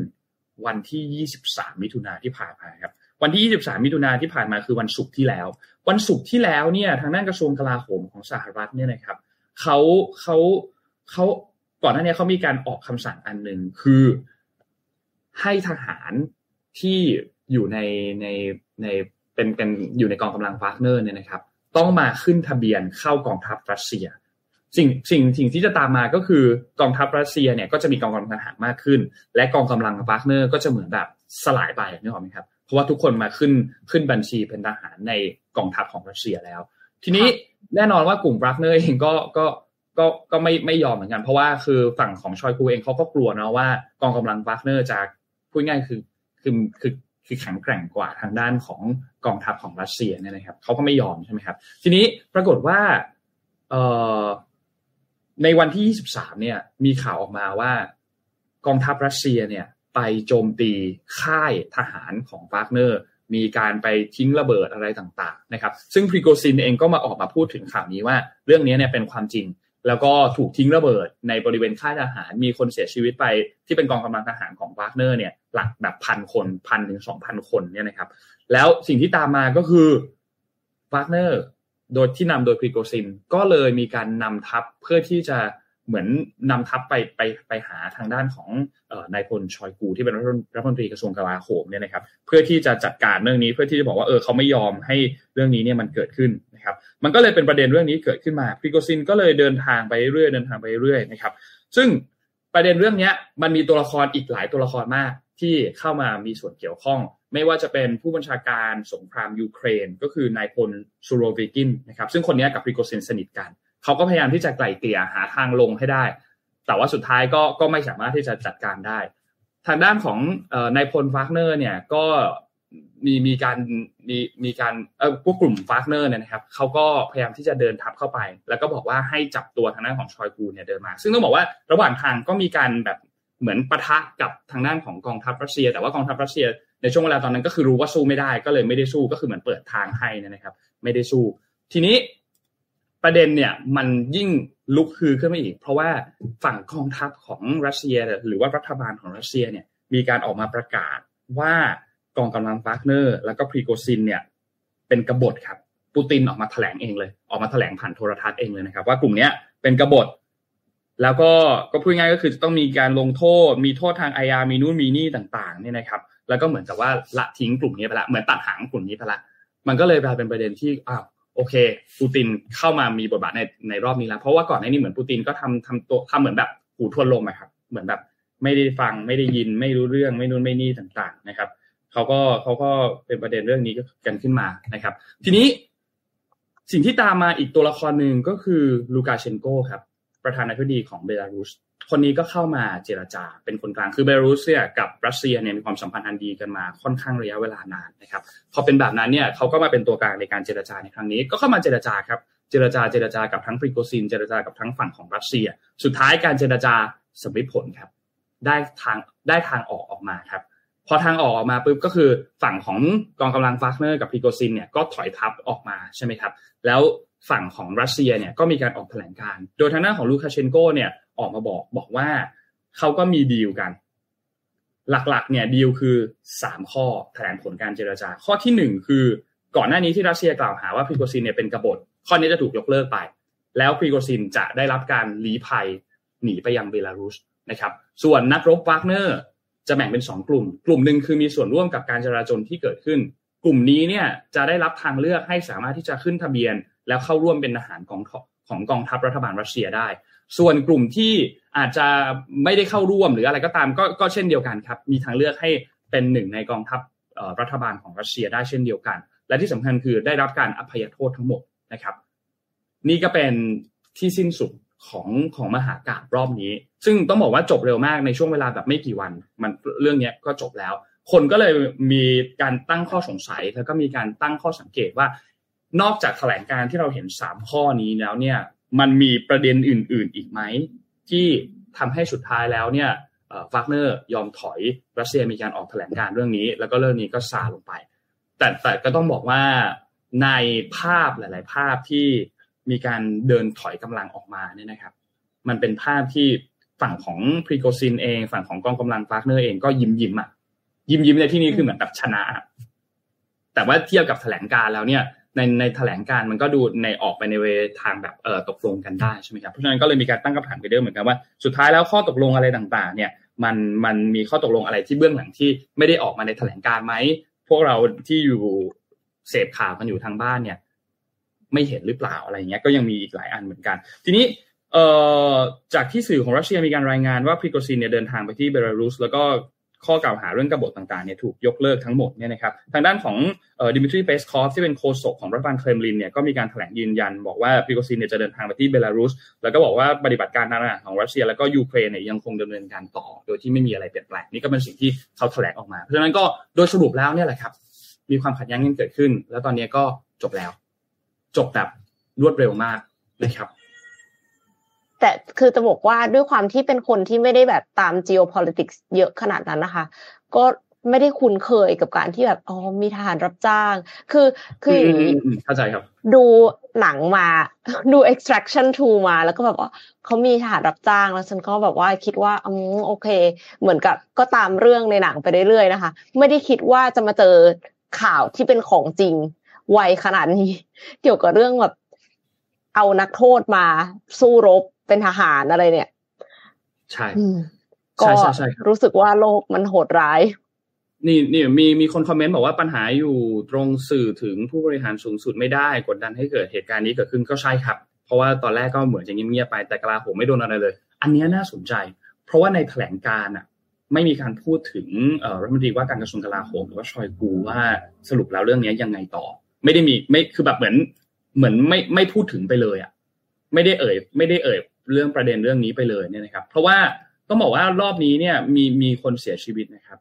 วันที่ 23 มิถุนาที่ผ่านมาครับวันที่ 23 มิถุนาที่ผ่านมาคือวันศุกร์ที่แล้ว วันศุกร์ที่แล้วเนี่ยทางด้านกระทรวงกลาโหมของสหรัฐเนี่ยนะครับเขาเขาเขาก่อนหน้านี้เขามีการออกคำสั่งอันหนึ่งคือให้ทหารที่อยู่ในในในเป็นเป็นอยู่ในกองกำลังวากเนอร์เนี่ยนะครับ ต้องมาขึ้นทะเบียนเข้ากองทัพรัสเซีย สิ่งสิ่งสิ่งที่จะตามมาก็คือกองทัพรัสเซียเนี่ยก็จะมีกองกำลังทหารมากขึ้น และกองกำลังวากเนอร์ก็จะเหมือนแบบสลายไปนึกออกไหมครับ เพราะว่าทุกคนมาขึ้นขึ้นบัญชีเป็นทหารในกองทัพของรัสเซียแล้ว ทีนี้แน่นอนว่ากลุ่มวากเนอร์เองก็ก็ก็ก็ไม่ไม่ยอมเหมือนกันเพราะว่าคือฝั่งของชอยกูเองเขาก็กลัวนะว่ากองกำลังวากเนอร์จะพูดง่ายคือคือคือ คือแข็งแกร่งกว่าทางด้านของกองทัพของรัสเซียเนี่ยนะครับเขาก็ไม่ยอมใช่ไหมครับ ทีนี้ปรากฏว่าในวันที่ 23 เนี่ย มีข่าวออกมาว่ากองทัพรัสเซียเนี่ยไปโจมตีค่ายทหารของวากเนอร์ มีการไปทิ้งระเบิดอะไรต่างๆนะครับ ซึ่งพรีโกซินเองก็มาออกมาพูดถึงข่าวนี้ว่า เรื่องนี้เนี่ยเป็นความจริง แล้วก็ถูกทิ้งระเบิดในบริเวณค่ายทหาร มีคนเสียชีวิตไปที่เป็นกองกำลังทหารของวากเนอร์เนี่ยหลักแบบพันคนพันถึงสองพันคนเนี่ยนะครับ แล้วสิ่งที่ตามมาก็คือวากเนอร์โดยที่นำโดยพรีโกซินก็เลยมีการนำทัพเพื่อที่จะ เหมือนนำทัพไปไปไปหาทางด้านของนายพลชอยกูที่เป็นรัฐมนตรีกระทรวงกลาโหมเนี่ยนะครับ เพื่อที่จะจัดการเรื่องนี้เพื่อที่จะบอกว่าเออเขาไม่ยอมให้เรื่องนี้เนี่ยมันเกิดขึ้นนะครับ มันก็เลยเป็นประเด็นเรื่องนี้เกิดขึ้นมาพรีโกซินก็เลยเดินทางไปเรื่อยเดินทางไปเรื่อยนะครับ ซึ่งประเด็นเรื่องนี้มันมีตัวละครอีกหลายตัวละครมากที่เข้ามามีส่วนเกี่ยวข้อง ไม่ว่าจะเป็นผู้บัญชาการสงครามยูเครน ก็คือนายพลซูโรวิกินนะครับซึ่งคนนี้กับพริโกซินสนิทกัน เขาก็พยายามที่จะไกล่เกลี่ยหาทางลงให้ได้ แต่ว่าสุดท้ายก็ก็ไม่สามารถที่จะจัดการได้ ทางด้านของนายพลวากเนอร์เนี่ยก็มีมีการมีมีการเออพวกกลุ่มวากเนอร์เนี่ยนะครับเขาก็พยายามที่จะเดินทัพเข้าไป แล้วก็บอกว่าให้จับตัวทางด้านของชอยกูเนี่ยเดินมา ซึ่งต้องบอกว่าระหว่างทางก็มีการแบบเหมือนปะทะกับทางด้านของกองทัพรัสเซีย แต่ว่ากองทัพรัสเซีย ในช่วงเวลาตอนนั้นก็คือรู้ว่าสู้ไม่ได้ก็เลยไม่ได้สู้ก็คือเหมือนเปิดทางให้นะครับ ไม่ได้สู้ ทีนี้ ประเด็นเนี่ยมันยิ่งลุกฮือขึ้นมาอีก เพราะว่าฝั่งกองทัพของรัสเซียหรือว่ารัฐบาลของรัสเซียเนี่ยมีการออกมาประกาศว่ากองกำลังวากเนอร์ แล้วก็พรีโกซินเนี่ยเป็นกบฏครับปูตินออกมาแถลงเองเลย ออกมาแถลงผ่านโทรทัศน์เองเลยนะครับ ว่ากลุ่มนี้เป็นกบฏ แล้วก็ก็พูดง่ายก็คือจะต้องมีการลงโทษ มีโทษทางอาญามีนู่นมีนี่ต่างๆเนี่ยนะครับ แล้วก็เหมือนกับว่าละทิ้งกลุ่มนี้ไปละเหมือนตัดหางกลุ่มนี้ไปละมันก็เลยกลายเป็นประเด็นที่อ้าว โอเค ปูตินเข้ามามีบทบาทในในรอบนี้แล้ว เพราะว่าก่อนหน้านี้เหมือนปูตินก็ทำทำตัวทำเหมือนแบบหูทวนลมอะครับ เหมือนแบบไม่ได้ฟังไม่ได้ยินไม่รู้เรื่องไม่นู่นไม่นี่ต่างๆนะครับเขาก็เขาก็เป็นประเด็นเรื่องนี้กันขึ้นมานะครับ ทีนี้สิ่งที่ตามมาอีกตัวละครหนึ่งก็คือลูกาเชนโกครับ ประธานาธิบดีของเบลารุส คนนี้ก็เข้ามาเจรจาเป็นคนกลางคือเบลารุสเนี่ยกับรัสเซียเนี่ยมีความสัมพันธ์อันดีกันมาค่อนข้างระยะเวลานานนะครับพอเป็นแบบนั้นเนี่ยเขาก็มาเป็นตัวกลางในการเจรจาในครั้งนี้ ก็เข้ามาเจรจาครับเจรจาเจรจากับทั้งพริโกซินเจรจากับทั้งฝั่งของรัสเซีย สุดท้ายการเจรจาสำเร็จผลครับ ได้ทางได้ทางออกออกมาครับพอทางออกออกมาปุ๊บก็คือฝั่งของกองกำลังวากเนอร์กับพริโกซินเนี่ยก็ถอยทัพออกมาใช่ไหมครับ แล้วฝั่งของรัสเซียเนี่ยก็มีการออกแถลงการณ์ โดยทางด้านของลูกาเชนโกเนี่ย ออกมาบอก บอกว่าเขาก็มีดีลกัน หลักๆ เนี่ยดีลคือสามข้อแถลงผลการเจรจา ข้อที่หนึ่งคือก่อนหน้านี้ที่รัสเซียกล่าวหาว่าพริโกซินเนี่ยเป็นกบฏ ข้อนี้จะถูกยกเลิกไป แล้วพริโกซินจะได้รับการลี้ภัยหนีไปยังเบลารุสนะครับ ส่วนนักรบวากเนอร์จะแบ่งเป็นสองกลุ่ม กลุ่มหนึ่งคือมีส่วนร่วมกับการจราจรที่เกิดขึ้น กลุ่มนี้เนี่ยจะได้รับทางเลือกให้สามารถที่จะขึ้นทะเบียน แล้วเข้าร่วมเป็นทหารของของกองทัพรัฐบาลรัสเซียได้ ส่วนกลุ่มที่อาจจะไม่ได้เข้าร่วมหรืออะไรก็ตามก็ก็เช่นเดียวกันครับ มีทางเลือกให้เป็นหนึ่งในกองทัพรัฐบาลของรัสเซียได้เช่นเดียวกัน และที่สำคัญคือได้รับการอภัยโทษทั้งหมดนะครับ นี่ก็เป็นที่สิ้นสุดของของมหากาบรอบนี้ ซึ่งต้องบอกว่าจบเร็วมากในช่วงเวลาแบบไม่กี่วัน มันเรื่องนี้ก็จบแล้ว คนก็เลยมีการตั้งข้อสงสัย แล้วก็มีการตั้งข้อสังเกตว่านอกจากแถลงการที่เราเห็นสามข้อนี้แล้วเนี่ย มันมีประเด็นอื่น ๆ อีกไหม ที่ทำให้สุดท้ายแล้วเนี่ยฟากเนอร์ยอมถอยรัสเซียมีการออกแถลงการเรื่องนี้ แล้วก็เรื่องนี้ก็ซาลงไป แต่แต่ก็ต้องบอกว่าในภาพหลาย ๆ ภาพที่มีการเดินถอยกำลังออกมาเนี่ยนะครับ มันเป็นภาพที่ฝั่งของพรีโกซินเอง ฝั่งของกองกำลังวากเนอร์เองก็ยิ้มยิ้มอะยิ้มยิ้มในที่นี้คือเหมือนแบบชนะ แต่ว่าเทียบกับแถลงการณ์แล้วเนี่ย ในในแถลงการณ์มันก็ดูในออกไปใน way ทางแบบเออตกลงกันได้ใช่ไหมครับเพราะฉะนั้นก็เลยมีการตั้งคำถามกันเยอะเหมือนกันว่าสุดท้ายแล้วข้อตกลงอะไรต่างๆ เนี่ยมันมันมีข้อตกลงอะไรที่เบื้องหลังที่ไม่ได้ออกมาในแถลงการณ์ไหมพวกเราที่อยู่เสพข่าวกันอยู่ทางบ้านเนี่ย ไม่เห็นหรือเปล่าอะไรเงี้ย ก็ยังมีอีกหลายอันเหมือนกัน ทีนี้เอ่อจากที่สื่อของรัสเซียมีการรายงานว่าพริโกซินเนี่ยเดินทางไปที่เบลารุสแล้วก็ ข้อกล่าวหาเรื่องกบฏต่างๆเนี่ยถูกยกเลิกทั้งหมดเนี่ยนะครับทางด้านของดิมิทรีเปสคอฟที่เป็นโฆษกของรัฐบาลเครมลินเนี่ยก็มีการแถลงยืนยัน บอกว่าพริโกซินเนี่ยจะเดินทางไปที่เบลารุส แล้วก็บอกว่าปฏิบัติการทางอาหารของรัสเซีย แล้วก็ยูเครนเนี่ยยังคงดำเนินการต่อ โดยที่ไม่มีอะไรเปลี่ยนแปลงนี่ก็เป็นสิ่งที่เขาแถลงออกมา เพราะฉะนั้นก็โดยสรุปแล้วเนี่ยแหละครับ มีความขัดแย้งกันเกิดขึ้น แล้วตอนนี้ก็จบแล้ว จบแบบรวดเร็วมากนะครับ แต่คือจะบอกว่าด้วยความที่เป็นคนที่ไม่ได้แบบตาม geopolitics เยอะขนาดนั้นนะคะ ก็ไม่ได้คุ้นเคยกับการที่แบบอ๋อมีทหารรับจ้าง คือคืออย่างนี้เข้าใจครับ ดูหนังมาดู extraction 2 มา แล้วก็แบบว่าเขามีทหารรับจ้างแล้วฉันก็แบบว่าคิดว่าอืมโอเค เหมือนกับก็ตามเรื่องในหนังไปเรื่อยๆนะคะ ไม่ได้คิดว่าจะมาเจอข่าวที่เป็นของจริงไวขนาดนี้ เกี่ยวกับเรื่องแบบเอานักโทษมาสู้รบ เป็นทหารอะไรเนี่ย ใช่ก็รู้สึกว่าโลกมันโหดร้าย นี่นี่มีมีคนคอมเมนต์บอกว่าปัญหาอยู่ตรงสื่อถึงผู้บริหารสูงสุดไม่ได้กดดันให้เกิดเหตุการณ์นี้เกิดขึ้นก็ใช่ครับ เพราะว่าตอนแรกก็เหมือนจะเงียบๆไปแต่กลาผมไม่โดนอะไรเลย อันนี้น่าสนใจ เพราะว่าในแถลงการอะไม่มีการพูดถึงรัฐมนตรีว่าการกระทรวงกลาโหมหรือว่าชอยกูว่าสรุปแล้วเรื่องนี้ยังไงต่อ ไม่ได้มีไม่คือแบบเหมือนเหมือนไม่ไม่พูดถึงไปเลยอะ ไม่ได้เอ่ย ไม่ได้เอ่ย เรื่องประเด็นเรื่องนี้ไปเลยเนี่ยนะครับ เพราะว่าต้องบอกว่ารอบนี้เนี่ยมีมีคนเสียชีวิตนะครับ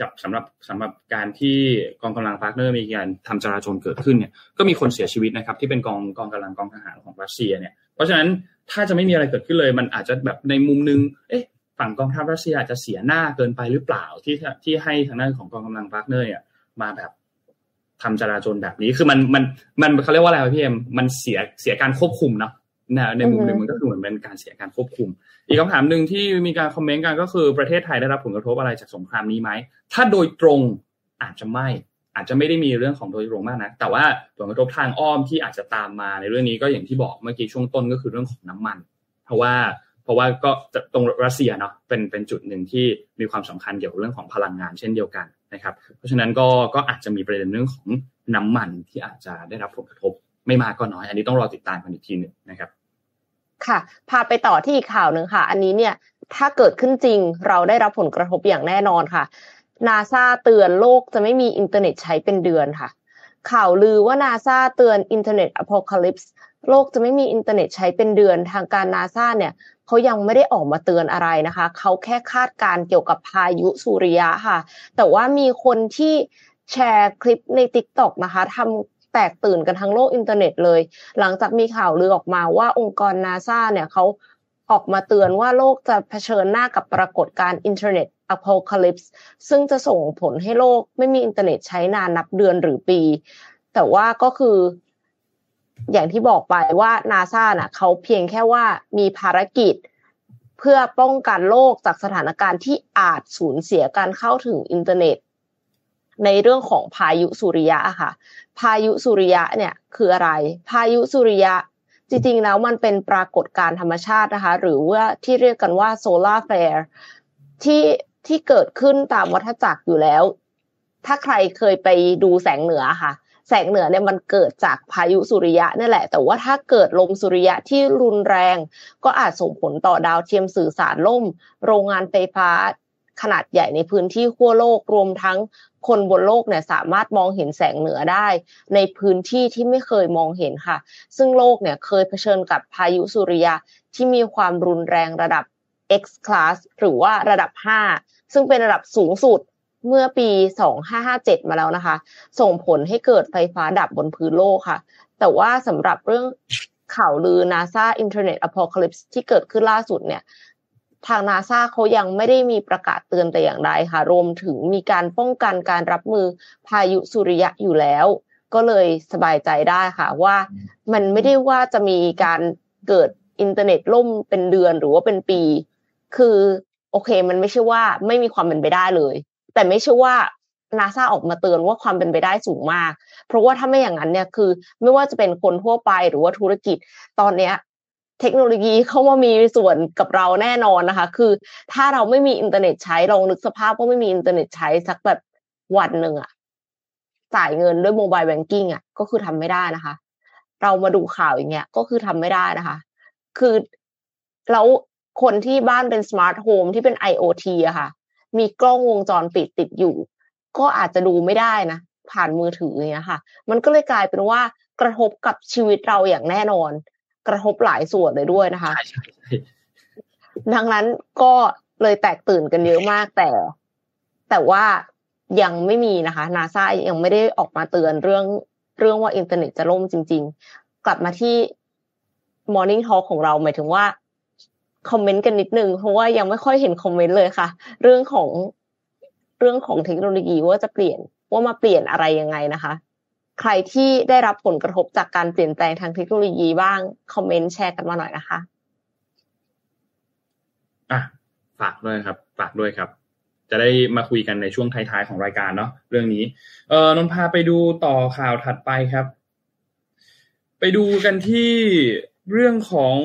กับสำหรับสำหรับการที่กองกำลังพาร์ทเนอร์มีการทำจลาจลเกิดขึ้นเนี่ยก็มีคนเสียชีวิตนะครับ ที่เป็นกองกองกำลังกองทหารของรัสเซียเนี่ยเพราะฉะนั้นถ้าจะไม่มีอะไรเกิดขึ้นเลย มันอาจจะแบบในมุมนึงเอ๊ะฝั่งกองทัพรัสเซียอาจจะเสียหน้าเกินไปหรือเปล่าที่ที่ให้ทางด้านของกองกำลังพาร์ทเนอร์เนี่ยมาแบบทำจลาจลแบบนี้คือมันมันมันเขาเรียกว่าอะไรพี่เอ็มมันเสียเสียการควบคุมเนาะ นะในมุมหนึ่งมันก็คือเหมือนเป็นการเสียการควบคุม อีกคำถามหนึ่งที่มีการคอมเมนต์กันก็คือประเทศไทยได้รับผลกระทบอะไรจากสงครามนี้ไหม ถ้าโดยตรงอาจจะไม่ อาจจะไม่ได้มีเรื่องของโดยตรงมากนะ แต่ว่าผลกระทบทางอ้อมที่อาจจะตามมาในเรื่องนี้ก็อย่างที่บอกเมื่อกี้ช่วงต้นก็คือเรื่องของน้ำมัน เพราะว่าเพราะว่าก็ตรงรัสเซียเนาะเป็นเป็นจุดหนึ่งที่มีความสำคัญเกี่ยวกับเรื่องของพลังงานเช่นเดียวกันนะครับเพราะฉะนั้นก็ก็อาจจะมีประเด็นเรื่องของน้ำมันที่อาจจะได้รับผลกระทบไม่มากก็น้อย อันนี้ต้องรอติดตามกันอีกทีหนึ่งนะครับ ค่ะ พาไปต่อที่อีกข่าวหนึ่งค่ะ อันนี้เนี่ยถ้าเกิดขึ้นจริงเราได้รับผลกระทบอย่างแน่นอนค่ะนาซาเตือนโลกจะไม่มีอินเทอร์เน็ตใช้เป็นเดือนค่ะ ข่าวลือว่านาซาเตือนอินเทอร์เน็ต apocalypse โลกจะไม่มีอินเทอร์เน็ตใช้เป็นเดือนทางการนาซาเนี่ยเขายังไม่ได้ออกมาเตือนอะไรนะคะ เขาแค่คาดการณ์เกี่ยวกับพายุสุริยะค่ะ แต่ว่ามีคนที่แชร์คลิปใน TikTok นะคะทำ แตกตื่นกันทั้งโลกอินเทอร์เน็ตเลย หลังจากมีข่าวลือออกมาว่าองค์กรนาซาเนี่ยเขาออกมาเตือนว่าโลกจะเผชิญหน้ากับปรากฏการณ์อินเทอร์เน็ต apocalypse ซึ่งจะส่งผลให้โลกไม่มีอินเทอร์เน็ตใช้นานนับเดือนหรือปี แต่ว่าก็คือ อย่างที่บอกไปว่านาซาน่ะเขาเพียงแค่ว่ามีภารกิจ เพื่อป้องกันโลกจากสถานการณ์ที่อาจสูญเสียการเข้าถึงอินเทอร์เน็ต ในเรื่องของพายุสุริยะค่ะ พายุสุริยะเนี่ยคืออะไร พายุสุริยะจริงๆแล้วมันเป็นปรากฏการธรรมชาตินะคะ หรือว่าที่เรียกกันว่า solar flare ที่ที่เกิดขึ้นตามวัฏจักรอยู่แล้ว ถ้าใครเคยไปดูแสงเหนือค่ะ แสงเหนือเนี่ยมันเกิดจากพายุสุริยะนี่แหละ แต่ว่าถ้าเกิดลมสุริยะที่รุนแรง ก็อาจส่งผลต่อดาวเทียมสื่อสารล่ม โรงงานไฟฟ้า ขนาดใหญ่ในพื้นที่ขั้วโลกรวมทั้งคนบนโลกเนี่ยสามารถมองเห็นแสงเหนือได้ ในพื้นที่ที่ไม่เคยมองเห็นค่ะ ซึ่งโลกเนี่ยเคยเผชิญกับพายุสุริยะที่มีความรุนแรงระดับ X class หรือว่าระดับ 5 ซึ่งเป็นระดับสูงสุดเมื่อปี 2557 มาแล้วนะคะ ส่งผลให้เกิดไฟฟ้าดับบนพื้นโลกค่ะ แต่ว่าสำหรับเรื่องข่าวลือ NASA Internet Apocalypse ที่เกิดขึ้นล่าสุดเนี่ย ทางนาซาเขายังไม่ได้มีประกาศเตือนแต่อย่างใดค่ะ รวมถึงมีการป้องกันการรับมือพายุสุริยะอยู่แล้ว ก็เลยสบายใจได้ค่ะว่ามันไม่ได้ว่าจะมีการเกิดอินเทอร์เน็ตล่มเป็นเดือนหรือว่าเป็นปี คือโอเค มันไม่ใช่ว่าไม่มีความเป็นไปได้เลย แต่ไม่ใช่ว่านาซาออกมาเตือนว่าความเป็นไปได้สูงมาก เพราะว่าถ้าไม่อย่างนั้นเนี่ยคือ ไม่ว่าจะเป็นคนทั่วไปหรือว่าธุรกิจ ตอนเนี้ย เทคโนโลยีเข้ามามีส่วนกับเราแน่นอนนะคะ คือถ้าเราไม่มีอินเทอร์เน็ตใช้ลองนึกสภาพว่าไม่มีอินเทอร์เน็ตใช้สักแบบวันหนึ่งอะจ่ายเงินด้วย mobile banking อะก็คือทำไม่ได้นะคะ เรามาดูข่าวอย่างเงี้ยก็คือทำไม่ได้นะคะ คือแล้วคนที่บ้านเป็น smart home ที่เป็น IoT อะค่ะ มีกล้องวงจรปิดติดอยู่ ก็อาจจะดูไม่ได้นะ ผ่านมือถืออย่างเงี้ยค่ะ มันก็เลยกลายเป็นว่ากระทบกับชีวิตเราอย่างแน่นอน กระทบหลายส่วนเลยด้วยนะคะใช่ใช่ใช่ดังนั้นก็เลยแตกตื่นกันเยอะมากแต่ แต่ว่ายังไม่มีนะคะนาซายังไม่ได้ออกมาเตือนเรื่องเรื่องว่าอินเทอร์เน็ตจะล่มจริง ๆ กลับมาที่ Morning Talk ของเราหมายถึงว่าคอมเมนต์กันนิดนึงเพราะว่ายังไม่ค่อยเห็นคอมเมนต์เลยค่ะ เรื่องของเรื่องของเทคโนโลยีว่าจะเปลี่ยนว่ามาเปลี่ยนอะไรยังไงนะคะ ใครที่ได้รับผลกระทบจากการเปลี่ยนแปลงทางเทคโนโลยีบ้างคอมเมนต์แชร์กันมาหน่อยนะคะอะฝากด้วยครับ ฝากด้วยครับ จะได้มาคุยกันในช่วงท้ายๆของรายการเนาะเรื่องนี้เออนนพาไปดูต่อข่าวถัดไปครับ ไปดูกันที่เรื่องของ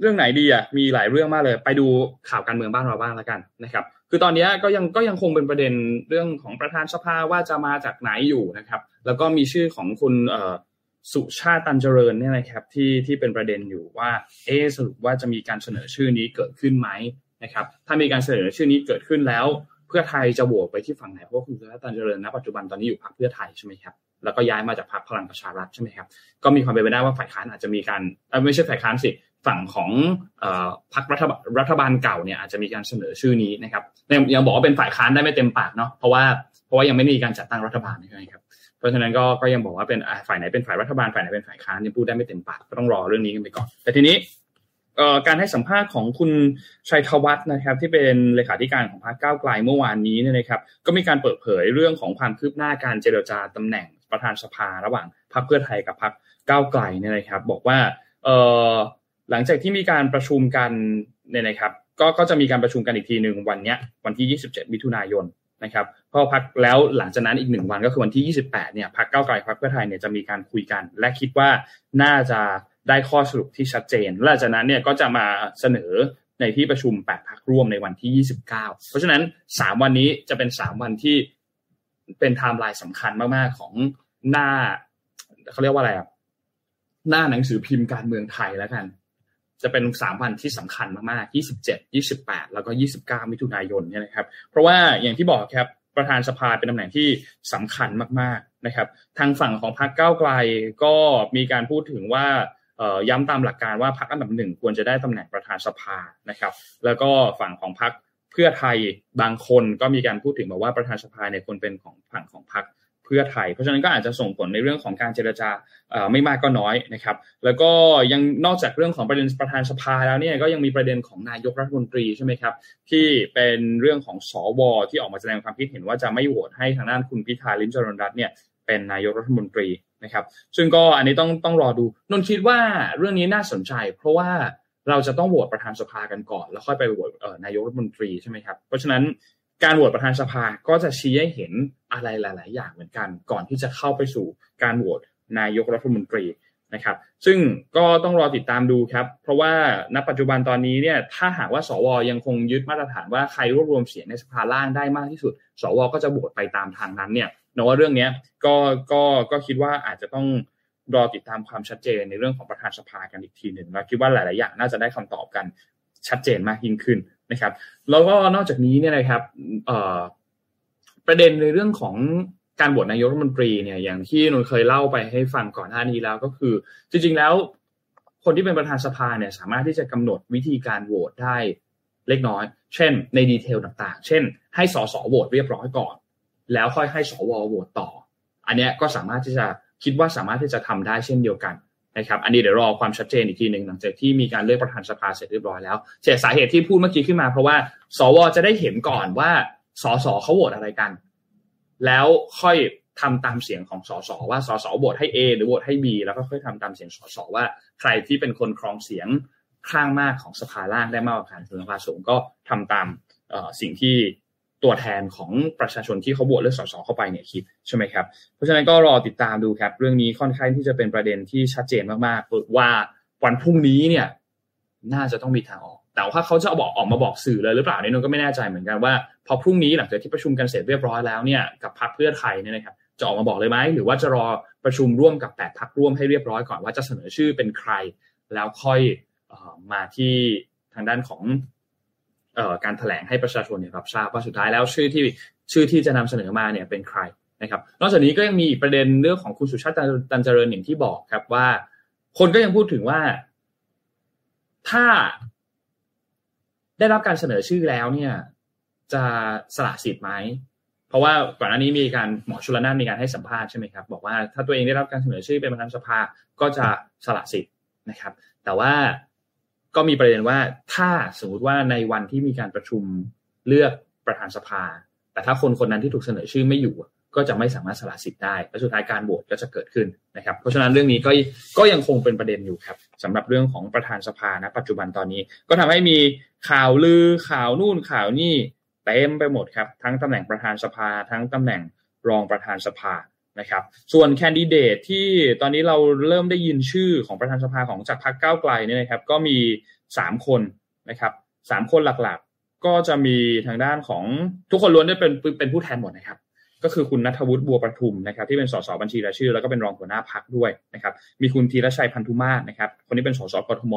เรื่องไหนดีอะมีหลายเรื่องมากเลย ไปดูข่าวการเมืองบ้านเราบ้างแล้วกันนะครับ คือตอนนี้ก็ยังก็ยังคงเป็นประเด็นเรื่องของประธานสภาว่าจะมาจากไหนอยู่นะครับ แล้วก็มีชื่อของคุณสุชาติตันเจริญเนี่ยนะครับที่ที่เป็นประเด็นอยู่ว่าเอสรุปว่าจะมีการเสนอชื่อนี้เกิดขึ้นไหมนะครับถ้ามีการเสนอชื่อนี้เกิดขึ้นแล้ว เพื่อไทยจะโหวตไปที่ฝั่งไหนเพราะคุณสุชาติตันเจริญณปัจจุบันตอนนี้อยู่พรรคเพื่อไทยใช่ไหมครับแล้วก็ย้ายมาจากพรรคพลังประชารัฐใช่ไหมครับก็มีความเป็นไปได้ว่าฝ่ายค้านอาจจะมีการไม่ใช่ฝ่ายค้านสิ ฝั่งของอพรรครัฐบาลรัฐบาลเก่าเนี่ยอาจจะมีการเสนอชื่อนี้นะครับยังบอกว่าเป็นฝ่ายค้านได้ไม่เต็มปากเนาะเพราะว่าเพราะว่ายังไม่มีการจัดตั้งรัฐบาลใช่ไหมครับเพราะฉะนั้นก็ก็ยังบอกว่าเป็นฝ่ายไหนเป็นฝ่ายรัฐบาลฝ่ายไหนเป็นฝ่ายค้านยังพูดได้ไม่เต็มปากก็ต้องรอเรื่องนี้กันไปก่อน แต่ทีนี้การให้สัมภาษณ์ของคุณชัยธวัฒน์นะครับ ที่เป็นเลขาธิการของพรรคก้าวไกลเมื่อวานนี้เนี่ยนะครับ ก็มีการเปิดเผยเรื่องของความคืบหน้าการเจรจาตำแหน่งประธานสภาระหว่างพรรคเพื่อไทยกับพรรคก้าวไกลเนี่ยนะครับ บอกว่าเหลังจากที่มีการประชุมกันเนี่ยนะครับ ก็ก็จะมีการประชุมกันอีกทีหนึ่งวันเนี้ยวันที่ 27 มิถุนายนนะครับพราะพักแล้วหลังจากนั้นอีกหนึ่งวันก็คือวันที่ 28 เนี่ยพรรคก้าไกลพรรคเพื่อไทยเนี่ยจะมีการคุยกัน และคิดว่าน่าจะได้ข้อสรุปที่ชัดเจน และหลังจากนั้นเนี่ยก็จะมาเสนอในที่ประชุม 8 พักร่วมในวันที่ 29 เพราะฉะนั้น 3 วันนี้จะเป็น 3 วันที่เป็นไทม์ไลน์สำคัญมากๆของหน้าเขาเรียกว่าอะไรอะหน้าหนังสือพิมพ์การเมืองไทยแล้วกัน จะเป็นสามวันที่สำคัญมากๆ 27 28 แล้วก็ 29 มิถุนายนเนี่ยนะครับ เพราะว่าอย่างที่บอกครับประธานสภาเป็นตำแหน่งที่สำคัญมากๆนะครับ ทางฝั่งของพรรคก้าวไกลก็มีการพูดถึงว่าย้ำตามหลักการว่าพรรคอันดับหนึ่งควรจะได้ตำแหน่งประธานสภานะครับ แล้วก็ฝั่งของพรรคเพื่อไทยบางคนก็มีการพูดถึงบอกว่าประธานสภาเนี่ยควรเป็นของฝั่งของพรรค เพื่อไทย เพราะฉะนั้นก็อาจจะส่งผลในเรื่องของการเจรจาไม่มากก็น้อยนะครับ แล้วก็ยังนอกจากเรื่องของประเด็นประธานสภาแล้วเนี่ยก็ยังมีประเด็นของนายกรัฐมนตรีใช่ไหมครับที่เป็นเรื่องของสวที่ออกมาแสดงความคิดเห็นว่าจะไม่โหวตให้ทางด้านคุณพิธาลิมจริญรัตน์เนี่ยเป็นนายกรัฐมนตรีนะครับ ซึ่งก็อันนี้ต้องต้องรอดูนนท์คิดว่าเรื่องนี้น่าสนใจ เพราะว่าเราจะต้องโหวตประธานสภากันก่อน แล้วค่อยไปโหวตนายกรัฐมนตรีใช่ไหมครับ เพราะฉะนั้น การโหวตประธานสภาก็จะชี้ให้เห็นอะไรหลาย ๆ อย่างเหมือนกัน ก่อนที่จะเข้าไปสู่การโหวตนายกรัฐมนตรีนะครับ ซึ่งก็ต้องรอติดตามดูครับ เพราะว่าณปัจจุบันตอนนี้เนี่ยถ้าหากว่าสวยังคงยึดมาตรฐานว่าใครรวบรวมเสียงในสภาล่างได้มากที่สุด สวก็จะโหวตไปตามทางนั้นเนี่ยนว่าเรื่องนี้ก็ก็ก็คิดว่าอาจจะต้องรอติดตามความชัดเจนในเรื่องของประธานสภากันอีกทีหนึ่งแล้วคิดว่าหลาย ๆ อย่างน่าจะได้คำตอบกันชัดเจนมากยิ่งขึ้น นะครับ แล้วก็นอกจากนี้เนี่ยนะครับประเด็นในเรื่องของการโหวตนายกรัฐมนตรีเนี่ยอย่างที่นนเคยเล่าไปให้ฟังก่อนหน้านี้แล้วก็คือ จริง ๆแล้ว คนที่เป็นประธานสภาเนี่ยสามารถที่จะกำหนดวิธีการโหวตได้เล็กน้อย เช่น ในดีเทลต่างๆ เช่น ให้สสโหวตเรียบร้อยก่อน แล้วค่อยให้สวโหวตต่อ อันนี้ก็สามารถที่จะคิดว่าสามารถที่จะทำได้เช่นเดียวกัน นะครับอันนี้เดี๋ยวรอความชัดเจนอีกทีหนึ่งหลังจากที่มีการเลือกประธานสภาเสร็จเรียบร้อยแล้วแต่สาเหตุที่พูดเมื่อกี้ขึ้นมาเพราะว่า สวจะได้เห็นก่อนว่าสสเขาโหวตอะไรกัน แล้วค่อยทำตามเสียงของสสว่าสสโหวตให้ A หรือโหวตให้ B แล้วก็ค่อยทำตามเสียงสสว่า ใครที่เป็นคนครองเสียงข้างมากของสภาล่างได้มากกว่าการสภาสูงก็ทำตามสิ่งที่ ตัวแทนของประชาชนที่เขาโหวตเลือกสสเข้าไปเนี่ยคิดใช่ไหมครับ เพราะฉะนั้นก็รอติดตามดูครับ เรื่องนี้ค่อนข้างที่จะเป็นประเด็นที่ชัดเจนมากๆว่าวันพรุ่งนี้เนี่ย น่าจะต้องมีทางออก แต่ว่าเขาจะบอกออกมาบอกสื่อเลยหรือเปล่านี่นนก็ไม่แน่ใจเหมือนกันว่าพอพรุ่งนี้หลังจากที่ประชุมกันเสร็จเรียบร้อยแล้วเนี่ยกับพรรคเพื่อไทยเนี่ยนะครับจะออกมาบอกเลยไหมหรือว่าจะรอประชุมร่วมกับแปดพรรคร่วมให้เรียบร้อยก่อนว่าจะเสนอชื่อเป็นใคร แล้วค่อยมาที่ทางด้านของ การถแถลงให้ประชาชนเนี่ยรับทราบว่าสุดท้ายแล้วชื่อที่ชื่อที่จะนำเสนอมาเนี่ยเป็นใครนะครับ นอกจากนี้ก็ยังมีประเด็นเรื่องของคุณสุชาติตันเจริญอย่างที่บอกครับว่า คนก็ยังพูดถึงว่า ถ้าได้รับการเสนอชื่อแล้วเนี่ย จะสละสิทธิ์ไหมเพราะว่าก่อนหน้านี้มีการหมอชุลนานมีการให้สัมภาษณ์ใช่ไหมครับบอกว่าถ้าตัวเองได้รับการเสนอชื่อเป็นประธานสภาก็จะสละสิทธิ์นะครับ แต่ว่า ก็มีประเด็นว่าถ้าสมมติว่าในวันที่มีการประชุมเลือกประธานสภา แต่ถ้าคนคนนั้นที่ถูกเสนอชื่อไม่อยู่ ก็จะไม่สามารถสละสิทธิ์ได้และสุดท้ายการโหวตก็จะเกิดขึ้นนะครับ เพราะฉะนั้นเรื่องนี้ก็ก็ยังคงเป็นประเด็นอยู่ครับสำหรับเรื่องของประธานสภานะปัจจุบันตอนนี้ ก็ทำให้มีข่าวลือข่าวนู่นข่าวนี่เต็มไปหมดครับ ทั้งตำแหน่งประธานสภา ทั้งตำแหน่งรองประธานสภา นะครับ ส่วนแคนดิเดตที่ตอนนี้เราเริ่มได้ยินชื่อของประธานสภาของจากพรรคก้าวไกลเนี่ยนะครับ ก็มีสามคนนะครับสามคนหลักๆ ก็จะมีทางด้านของทุกคนล้วนได้เป็นเป็นผู้แทนหมดนะครับก็คือคุณนัทวุฒิบัวประทุมนะครับที่เป็นสสบัญชีรายชื่อ แล้วก็เป็นรองหัวหน้าพักด้วยนะครับมีคุณธีรชัยพันธุมาศนะครับคนนี้เป็นสสกทม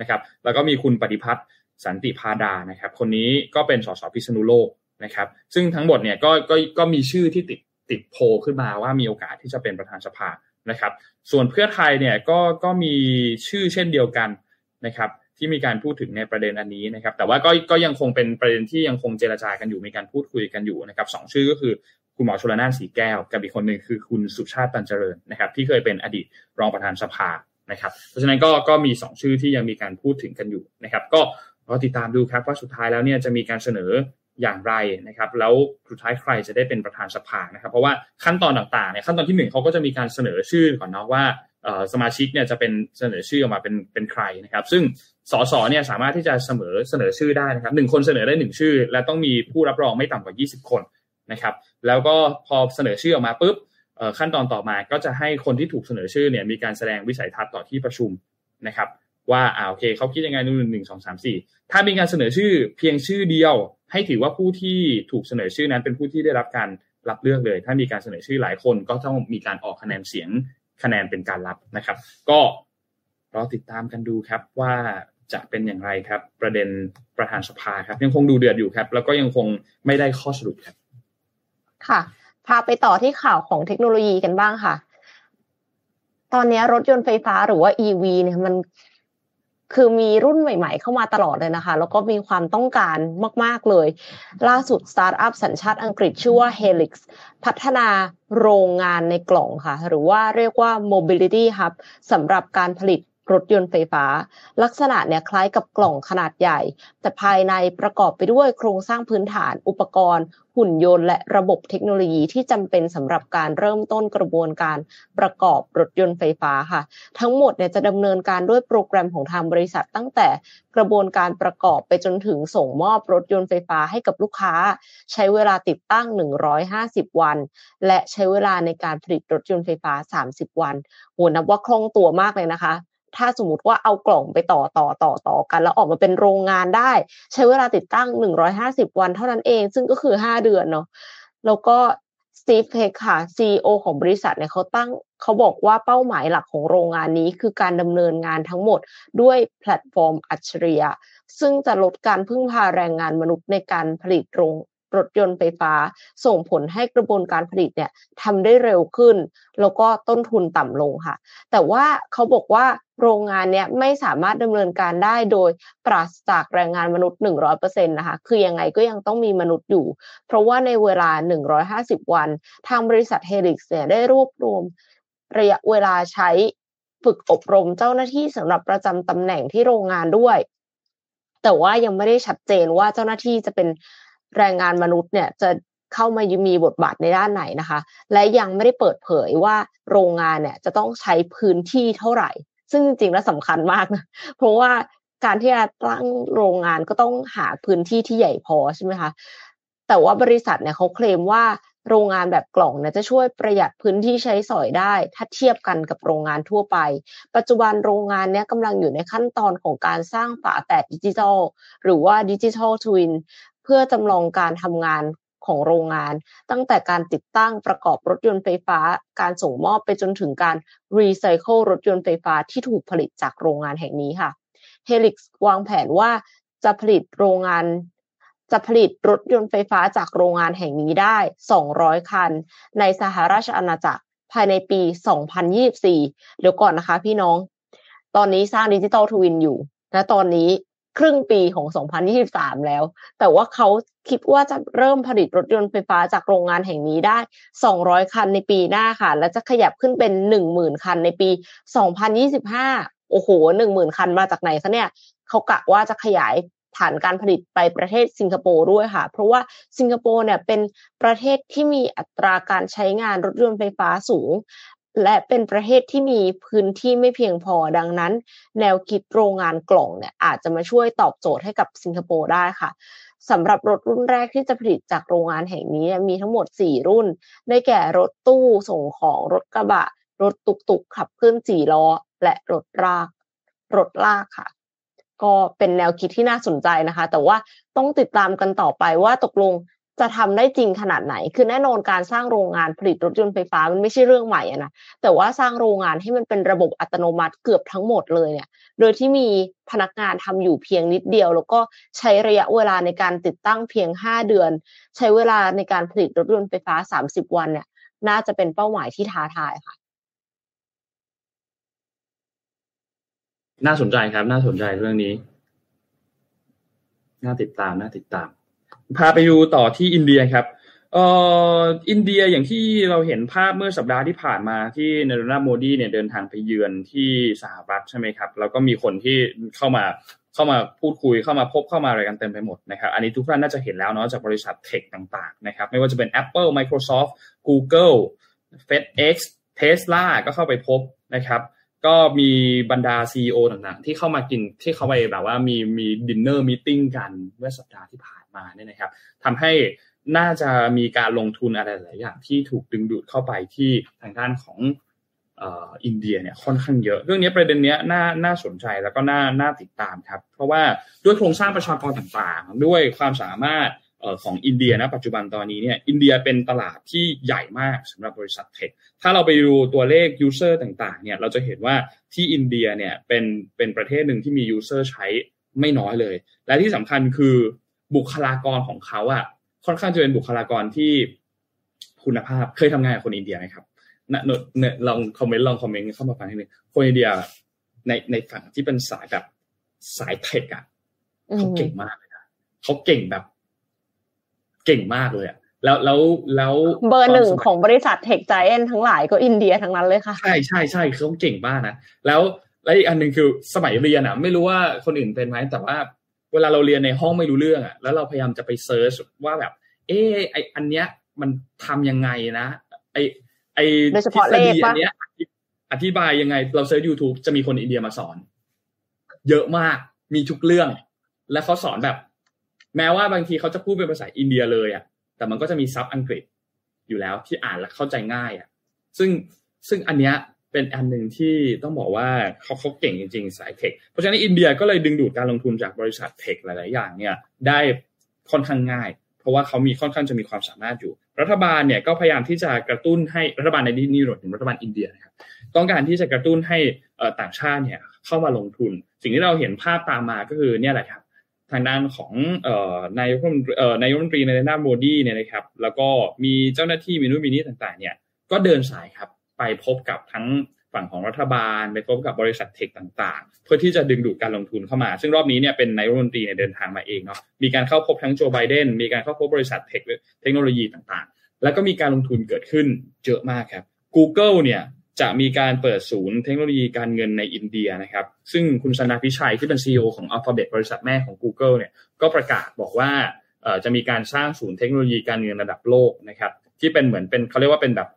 นะครับแล้วก็มีคุณปฏิพัฒน์สันติพาดานะครับ คนนี้ก็เป็นสสพิษณุโลกนะครับ ซึ่งทั้งหมดเนี่ยก็ก็ก็มีชื่อที่ติด ติดโพขึ้นมาว่ามีโอกาสที่จะเป็นประธานสภานะครับ ส่วนเพื่อไทยเนี่ยก็ก็มีชื่อเช่นเดียวกันนะครับที่มีการพูดถึงในประเด็นอันนี้นะครับ แต่ว่าก็ก็ยังคงเป็นประเด็นที่ยังคงเจรจากันอยู่มีการพูดคุยกันอยู่นะครับสองชื่อก็คือคุณหมอชลนานสีแก้ว กับอีกคนหนึ่งคือคุณสุชาติตันเจริญนะครับ ที่เคยเป็นอดีตรองประธานสภานะครับ เพราะฉะนั้นก็ก็มีสองชื่อที่ยังมีการพูดถึงกันอยู่นะครับ ก็รอติดตามดูครับว่าสุดท้ายแล้วเนี่ยจะมีการเสนอ อย่างไรนะครับ แล้วสุดท้ายใครจะได้เป็นประธานสภานะครับ เพราะว่าขั้นตอนต่างๆเนี่ยขั้นตอนที่หนึ่งเขาก็จะมีการเสนอชื่อก่อนเนาะว่าสมาชิกเนี่ยจะเป็นเสนอชื่อออกมาเป็นเป็นใครนะครับ ซึ่งสสเนี่ยสามารถที่จะเสนอเสนอชื่อได้นะครับหนึ่งคนเสนอได้หนึ่งชื่อ และต้องมีผู้รับรองไม่ต่ำกว่า 20 คนนะครับ แล้วก็พอเสนอชื่อออกมาปุ๊บขั้นตอนต่อมาก็จะให้คนที่ถูกเสนอชื่อเนี่ยมีการแสดงวิสัยทัศน์ต่อที่ประชุมนะครับ ว่าอ่าโอเคเขาคิดยังไงนู่นหนึ่งสองสามสี่ถ้ามีการเสนอชื่อเพียงชื่อเดียว ให้ถือว่าผู้ที่ถูกเสนอชื่อนั้นเป็นผู้ที่ได้รับการรับเลือกเลย ถ้ามีการเสนอชื่อหลายคนก็ต้องมีการออกคะแนนเสียงคะแนนเป็นการรับนะครับ ก็รอติดตามกันดูครับว่าจะเป็นอย่างไรครับ ประเด็นประธานสภาครับ ยังคงดูเดือดอยู่ครับ แล้วก็ยังคงไม่ได้ข้อสรุปครับ ค่ะ พาไปต่อที่ข่าวของเทคโนโลยีกันบ้างค่ะ ตอนนี้รถยนต์ไฟฟ้าหรือว่า EV เนี่ยมัน คือมีรุ่นใหม่ ๆ เข้ามาตลอดเลยนะคะ แล้วก็มีความต้องการมาก ๆ เลย ล่าสุดสตาร์ทอัพสัญชาติอังกฤษชื่อว่า Helix พัฒนาโรงงานในกล่องค่ะ หรือว่าเรียกว่า Mobility Hub สำหรับการผลิต รถยนต์ไฟฟ้า ลักษณะเนี่ยคล้ายกับกล่องขนาดใหญ่ แต่ภายในประกอบไปด้วยโครงสร้างพื้นฐานอุปกรณ์ หุ่นยนต์และระบบเทคโนโลยีที่จำเป็นสำหรับการเริ่มต้นกระบวนการประกอบรถยนต์ไฟฟ้าค่ะ ทั้งหมดเนี่ยจะดำเนินการด้วยโปรแกรมของทางบริษัทตั้งแต่กระบวนการประกอบไปจนถึงส่งมอบรถยนต์ไฟฟ้าให้กับลูกค้า ใช้เวลาติดตั้ง 150 วัน และใช้เวลาในการผลิตรถยนต์ไฟฟ้า 30 วันโหนับว่าคล่องตัวมากเลยนะคะ ถ้าสมมติว่าเอากล่องไปต่อต่อต่อต่อกัน แล้วออกมาเป็นโรงงานได้ ใช้เวลาติดตั้ง150วันเท่านั้นเอง ซึ่งก็คือ5เดือนเนาะแล้วก็ Steve Pegg ค่ะ CEO ของบริษัทเนี่ยเขาตั้งเขาบอกว่าเป้าหมายหลักของโรงงานนี้คือการดำเนินงานทั้งหมดด้วยแพลตฟอร์มอัจฉริยะซึ่งจะลดการพึ่งพาแรงงานมนุษย์ในการผลิตโรง รถยนต์ไฟฟ้า ส่งผลให้กระบวนการผลิตเนี่ยทำได้เร็วขึ้น แล้วก็ต้นทุนต่ำลงค่ะ แต่ว่าเขาบอกว่าโรงงานเนี้ยไม่สามารถดำเนินการได้โดยปราศจากแรงงานมนุษย์ 100%นะคะ คือยังไงก็ยังต้องมีมนุษย์อยู่ เพราะว่าในเวลา 150 วัน ทางบริษัทเฮลิกเนี่ยได้รวบรวมระยะเวลาใช้ฝึกอบรมเจ้าหน้าที่สำหรับประจำตำแหน่งที่โรงงานด้วย แต่ว่ายังไม่ได้ชัดเจนว่าเจ้าหน้าที่จะเป็น แรงงานมนุษย์เนี่ยจะเข้ามามีบทบาทในด้านไหนนะคะ และยังไม่ได้เปิดเผยว่าโรงงานเนี่ยจะต้องใช้พื้นที่เท่าไหร่ ซึ่งจริงๆแล้วสำคัญมากนะเพราะว่าการที่จะตั้งโรงงานก็ต้องหาพื้นที่ที่ใหญ่พอใช่ไหมคะแต่ว่าบริษัทเนี่ยเขาเคลมว่าโรงงานแบบกล่องเนี่ยจะช่วยประหยัดพื้นที่ใช้สอยได้ ถ้าเทียบกันกับโรงงานทั่วไป ปัจจุบันโรงงานเนี้ยกำลังอยู่ในขั้นตอนของการสร้างฝาแฝดดิจิทัล หรือว่า digital twin เพื่อจำลองการทำงานของโรงงาน ตั้งแต่การติดตั้งประกอบรถยนต์ไฟฟ้า การส่งมอบไปจนถึงการรีไซเคิลรถยนต์ไฟฟ้าที่ถูกผลิตจากโรงงานแห่งนี้ค่ะ Helix วางแผนว่าจะผลิตโรงงาน จะผลิตรถยนต์ไฟฟ้าจากโรงงานแห่งนี้ได้ 200 คัน ในสหราชอาณาจักรภายในปี 2024 เดี๋ยวก่อนนะคะพี่น้อง ตอนนี้สร้างดิจิตอลทวินอยู่ และตอนนี้ ครึ่งปีของ 2023 แล้ว แต่ว่าเขาคิดว่าจะเริ่มผลิตรถยนต์ไฟฟ้าจากโรงงานแห่งนี้ได้ 200 คันในปีหน้าค่ะ และจะขยับขึ้นเป็น 10,000 คันในปี 2025 โอ้โห 10,000 คันมาจากไหนคะเนี่ย เขากะว่าจะขยายฐานการผลิตไปประเทศสิงคโปร์ด้วยค่ะ เพราะว่าสิงคโปร์เนี่ยเป็นประเทศที่มีอัตราการใช้งานรถยนต์ไฟฟ้าสูง และเป็นประเทศที่มีพื้นที่ไม่เพียงพอดังนั้น แนวคิดโรงงานกล่องเนี่ยอาจจะมาช่วยตอบโจทย์ให้กับสิงคโปร์ได้ค่ะสำหรับรถรุ่นแรกที่จะผลิตจากโรงงานแห่งนี้มีทั้งหมด 4 รุ่น ได้แก่รถตู้ส่งของรถกระบะ รถตุกตุกขับเคลื่อนสี่ล้อ และรถลาก รถลากค่ะ ก็เป็นแนวคิดที่น่าสนใจนะคะ แต่ว่าต้องติดตามกันต่อไปว่าตกลง จะทำได้จริงขนาดไหน คือแน่นอนการสร้างโรงงานผลิตรถยนต์ไฟฟ้ามันไม่ใช่เรื่องใหม่อะนะ แต่ว่าสร้างโรงงานให้มันเป็นระบบอัตโนมัติเกือบทั้งหมดเลยเนี่ย โดยที่มีพนักงานทำอยู่เพียงนิดเดียว แล้วก็ใช้ระยะเวลาในการติดตั้งเพียง 5 เดือน ใช้เวลาในการผลิตรถยนต์ไฟฟ้า 30 วันเนี่ย น่าจะเป็นเป้าหมายที่ท้าทายค่ะ น่าสนใจครับ น่าสนใจเรื่องนี้ น่าติดตาม น่าติดตาม พาไปดูต่อที่อินเดียครับเอ่ออินเดียอย่างที่เราเห็นภาพเมื่อสัปดาห์ที่ผ่านมาที่นารนาโมดีเนี่ยเดินทางไปเยือนที่สหรัฐใช่ไหมครับแล้วก็มีคนที่เข้ามาเข้ามาพูดคุยเข้ามาพบเข้ามาอะไรกันเต็มไปหมดนะครับอันนี้ทุกท่านน่าจะเห็นแล้วเนาะจากบริษัทเทคต่างๆนะครับไม่ว่าจะเป็น Apple Microsoft Google FedEx Tesla ก็เข้าไปพบนะครับก็มีบรรดา CEO ต่างๆ ที่เข้ามากินที่เขาไปแบบว่ามีมี dinner meeting กันเมื่อสัปดาห์ที่ผ่าน มาเนี่ยนะครับทำให้น่าจะมีการลงทุนอะไรหลายอย่างที่ถูกดึงดูดเข้าไปที่ทางด้านของอินเดียเนี่ยค่อนข้างเยอะ เรื่องนี้ประเด็นนี้น่าน่าสนใจแล้วก็น่าน่าติดตามครับ เพราะว่าด้วยโครงสร้างประชากรต่างๆ ด้วยความสามารถของอินเดียนะปัจจุบันตอนนี้เนี่ยอินเดียเป็นตลาดที่ใหญ่มากสำหรับบริษัท tech ถ้าเราไปดูตัวเลข user ต่างๆเนี่ยเราจะเห็นว่าที่อินเดียเนี่ยเป็นเป็นประเทศหนึ่งที่มี user ใช้ไม่น้อยเลย และที่สำคัญคือ บุคลากรของเขาอะค่อนข้างจะเป็นบุคลากรที่คุณภาพเคยทำงานกับคนอินเดียไหมครับนะเนี่ยลอง comment ลอง comment เข้ามาฟังทีนึงคนอินเดียในในฝั่งที่เป็นสายแบบสาย tech อะเขาเก่งมากเลยนะเขาเก่งแบบ เก่งมากเลยอะแล้วแล้วแล้วเบอร์หนึ่งของบริษัท tech giant ทั้งหลายก็อินเดียทั้งนั้นเลยค่ะ ใช่ใช่ใช่เขาเก่งมากนะแล้วและอีกอันหนึ่งคือสมัยเรียนอะไม่รู้ว่าคนอื่นเป็นไหมแต่ว่า เวลาเราเรียนในห้องไม่รู้เรื่องอะแล้วเราพยายามจะไป search ว่าแบบ เออไออันเนี้ยมันทำยังไงนะ ไอไอทฤษฎีอันเนี้ยอธิบายยังไง เรา search YouTube จะมีคนอินเดียมาสอน เยอะมากมีทุกเรื่อง และเขาสอนแบบ แม้ว่าบางทีเขาจะพูดเป็นภาษาอินเดียเลยอะแต่มันก็จะมี sub อังกฤษอยู่แล้วที่อ่านและเข้าใจง่ายอะซึ่งซึ่งอันเนี้ย เป็นอันหนึ่งที่ต้องบอกว่าเขาเขาเก่งจริง ๆ สาย tech เพราะฉะนั้นอินเดียก็เลยดึงดูดการลงทุนจากบริษัท tech หลาย ๆ อย่างเนี่ยได้ค่อนข้างง่าย เพราะว่าเขามีค่อนข้างจะมีความสามารถอยู่ รัฐบาลเนี่ยก็พยายามที่จะกระตุ้นให้รัฐบาลในนี่รวมถึงรัฐบาลอินเดียนะครับต้องการที่จะกระตุ้นให้ต่างชาติเนี่ยเข้ามาลงทุน สิ่งที่เราเห็นภาพตามมาก็คือเนี่ยแหละครับทางด้านของนายกรัฐมนตรีนายกรัฐมนตรีในด้านโมดีเนี่ยนะครับแล้วก็มีเจ้าหน้าที่มีนู่นมีนี่ต่างๆเนี่ยก็เดินสายครับ ไปพบกับทั้งฝั่งของรัฐบาล ไปพบกับบริษัทเทคต่างๆ เพื่อที่จะดึงดูดการลงทุนเข้ามา ซึ่งรอบนี้เนี่ยเป็นนายรัฐมนตรีเนี่ยเดินทางมาเองเนาะมีการเข้าพบทั้งโจไบเดนมีการเข้าพบบริษัทเทคเทคโนโลยีต่างๆ แล้วก็มีการลงทุนเกิดขึ้นเยอะมากครับ Google เนี่ยจะมีการเปิดศูนย์เทคโนโลยีการเงินในอินเดียนะครับ ซึ่งคุณชนาพิชัยที่เป็น CEO ของ Alphabet บริษัทแม่ของ Google เนี่ยก็ประกาศบอกว่าจะมีการสร้างศูนย์เทคโนโลยีการเงินระดับโลกนะครับที่เป็นเหมือนเป็นเขาเรียกว่าเป็นแบบ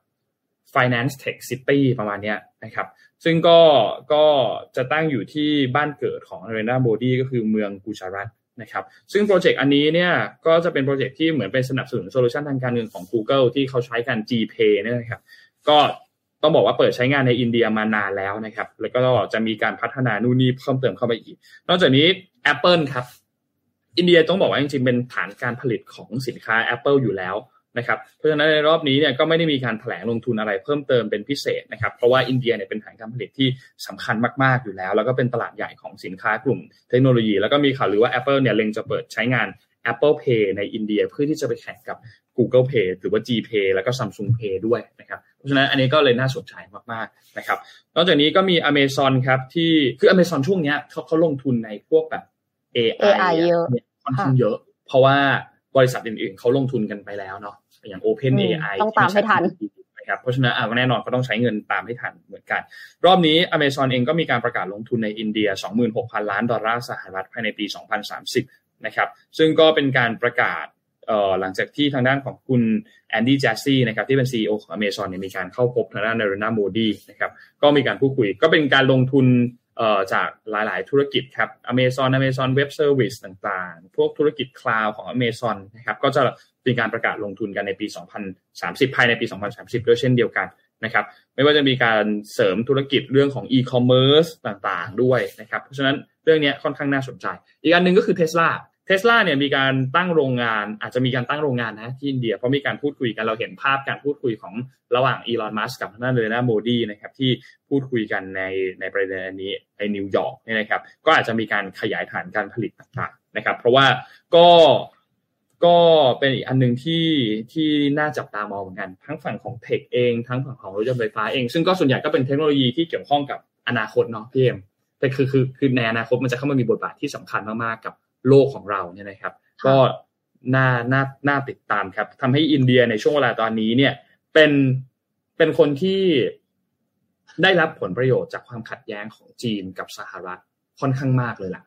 finance tech city ประมาณนี้นะครับ ซึ่งก็ก็จะตั้งอยู่ที่บ้านเกิดของเรนาโบดีก็คือเมืองกุจารัตนะครับซึ่ง project อันนี้เนี่ยก็จะเป็น project ที่เหมือนเป็นสนับสนุน solution ทางการเงินของ Google ที่เขาใช้กัน GPay เนี่ยนะครับก็ต้องบอกว่าเปิดใช้งานในอินเดียมานานแล้วนะครับ แล้วก็จะมีการพัฒนานู่นนี่เพิ่มเติมเข้าไปอีก นอกจากนี้ Apple ครับ อินเดียต้องบอกว่าจริงๆ เป็นฐานการผลิตของสินค้า Apple อยู่แล้ว นะครับเพราะฉะนั้นในรอบนี้เนี่ยก็ไม่ได้มีการแถลงลงทุนอะไรเพิ่มเติมเป็นพิเศษนะครับเพราะว่าอินเดียเนี่ยเป็นฐานการผลิตที่สำคัญมากๆอยู่แล้ว แล้วก็เป็นตลาดใหญ่ของสินค้ากลุ่มเทคโนโลยี แล้วก็มีข่าวลือว่า Apple เนี่ยเล็งจะเปิดใช้งาน Apple Pay ในอินเดียเพื่อที่จะไปแข่งกับ Google Pay หรือว่า Gpay แล้วก็ Samsung Pay ด้วยนะครับเพราะฉะนั้นอันนี้ก็เลยน่าสนใจมากๆนะครับนอกจากนี้ก็มี Amazon ครับที่คือ Amazon ช่วงเนี้ยเขาเขาลงทุนในพวกแบบ AI, AI เยอะนี่ค่อนข้างเยอะ เพราะว่า บริษัทอื่นๆเขาลงทุนกันไปแล้วเนาะอย่าง Open อืม AI ต้องตามให้ทันนะครับเพราะฉะนั้นอะแน่นอนก็ต้องใช้เงินตามให้ทันเหมือนกัน รอบนี้ Amazon เองก็มีการประกาศลงทุนในอินเดีย 26,000 ล้านดอลลาร์สหรัฐภายในปี 2030 นะครับ ซึ่งก็เป็นการประกาศเอ่อหลังจากที่ทางด้านของคุณแอนดี้แจสซี่นะครับที่เป็น CEO ของ Amazon เนี่ยมีการเข้าพบทางด้านนารนาโมดีนะครับก็มีการพูดคุยก็เป็นการลงทุนเอ่อ จากหลายๆ ธุรกิจครับ Amazon Amazon Web Service ต่างๆ พวกธุรกิจคลาวของ Amazon นะครับ ก็จะมีการประกาศลงทุนกันในปี 2030 ภายในปี 2030 ด้วยเช่นเดียวกันนะครับ ไม่ว่าจะมีการเสริมธุรกิจเรื่องของ e-commerce ต่างๆ ด้วยนะครับ เพราะฉะนั้นเรื่องนี้ค่อนข้างน่าสนใจ อีกอันหนึ่งก็คือ Tesla Tesla เนี่ยมีการตั้งโรงงาน อาจจะมีการตั้งโรงงานนะที่อินเดียเพราะมีการพูดคุยกันเราเห็นภาพการพูดคุยของระหว่าง Elon Musk กับทางด้านนเรนทราโมดีนะครับที่พูดคุยกันในในประเด็นอันนี้ในนิวยอร์กเนี่ยนะครับ ก็อาจจะมีการขยายฐานการผลิตต่างๆนะครับ เพราะว่าก็ก็เป็นอีกอันหนึ่งที่ที่น่าจับตามองเหมือนกัน ทั้งฝั่งของเทคเองทั้งฝั่งของรถยนต์ไฟฟ้าเอง ซึ่งก็ส่วนใหญ่ก็เป็นเทคโนโลยีที่เกี่ยวข้องกับอนาคตเนาะพี่เอ็มแต่คือคือคือในอนาคตมันจะเข้ามามีบทบาทที่สำคัญมากๆกับ โลกของเราเนี่ยนะครับ ก็น่าน่าน่าติดตามครับทำให้อินเดียในช่วงเวลาตอนนี้เนี่ย เป็นเป็นคนที่ได้รับผลประโยชน์จากความขัดแย้งของจีนกับสหรัฐค่อนข้างมากเลยล่ะ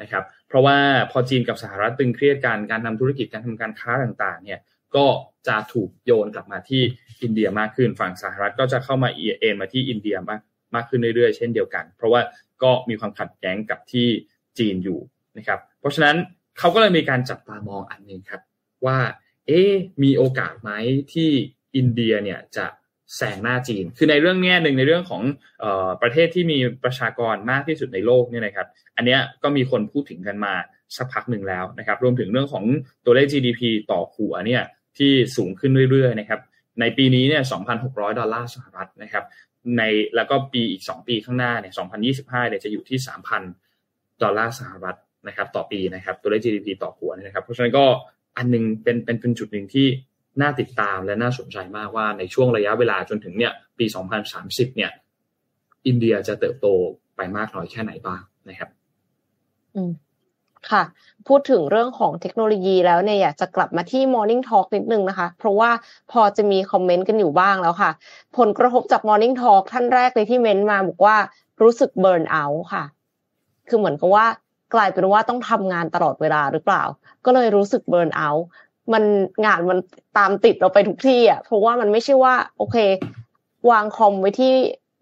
นะครับ เพราะว่าพอจีนกับสหรัฐตึงเครียดกันการทำธุรกิจการทำการค้าต่างๆ เนี่ยก็จะถูกโยนกลับมาที่อินเดียมากขึ้นฝั่งสหรัฐก็จะเข้ามาเอ็นมาที่อินเดียมากมากขึ้นเรื่อยๆ เช่นเดียวกัน เพราะว่าก็มีความขัดแย้งกับที่จีนอยู่นะครับ เพราะฉะนั้นเขาก็เลยมีการจับตามองอันหนึ่งครับ ว่า เอ๊มีโอกาสไหมที่อินเดียเนี่ยจะแซงหน้าจีน คือในเรื่องแง่หนึ่งในเรื่องของออประเทศที่มีประชากรมากที่สุดในโลกเนี่ยนะครับ อันเนี้ยก็มีคนพูดถึงกันมาสักพักหนึ่งแล้วนะครับ รวมถึงเรื่องของตัวเลข GDP ต่อหัวเนี่ยที่สูงขึ้นเรื่อยๆนะครับ ในปีนี้เนี่ย 2,600 ดอลลาร์สหรัฐนะครับ ในแล้วก็ปีอีก 2 ปีข้างหน้าเนี่ย 2025 เนี่ยจะอยู่ที่ 3,000 ดอลลาร์สหรัฐ นะครับต่อปีนะครับตัวเลข GDP ต่อหัวนะครับเพราะฉะนั้นก็อันหนึงเป็นเป็นเป็นจุดหนึ่งที่น่าติดตามและน่าสนใจมากว่าในช่วงระยะเวลาจนถึงเนี่ยปี 2030 เนี่ย อินเดียจะเติบโตไปมากน้อยแค่ไหนบ้างนะครับ อืมค่ะ พูดถึงเรื่องของเทคโนโลยีแล้วเนี่ยอยากจะกลับมาที่ Morning Talk นิดนึงนะคะ เพราะว่าพอจะมีคอมเมนต์กันอยู่บ้างแล้วค่ะ ผลกระทบจาก Morning Talk ท่านแรกเลยที่เม้นต์มาบอกว่ารู้สึกเบิร์นเอาท์ค่ะ คือเหมือนกับว่า กลายเป็นว่าต้องทำงานตลอดเวลาหรือเปล่า ก็เลยรู้สึกเบิร์นเอาท์มันงานมันตามติดเราไปทุกที่อะเพราะว่ามันไม่ใช่ว่า โอเค วางคอมไว้ที่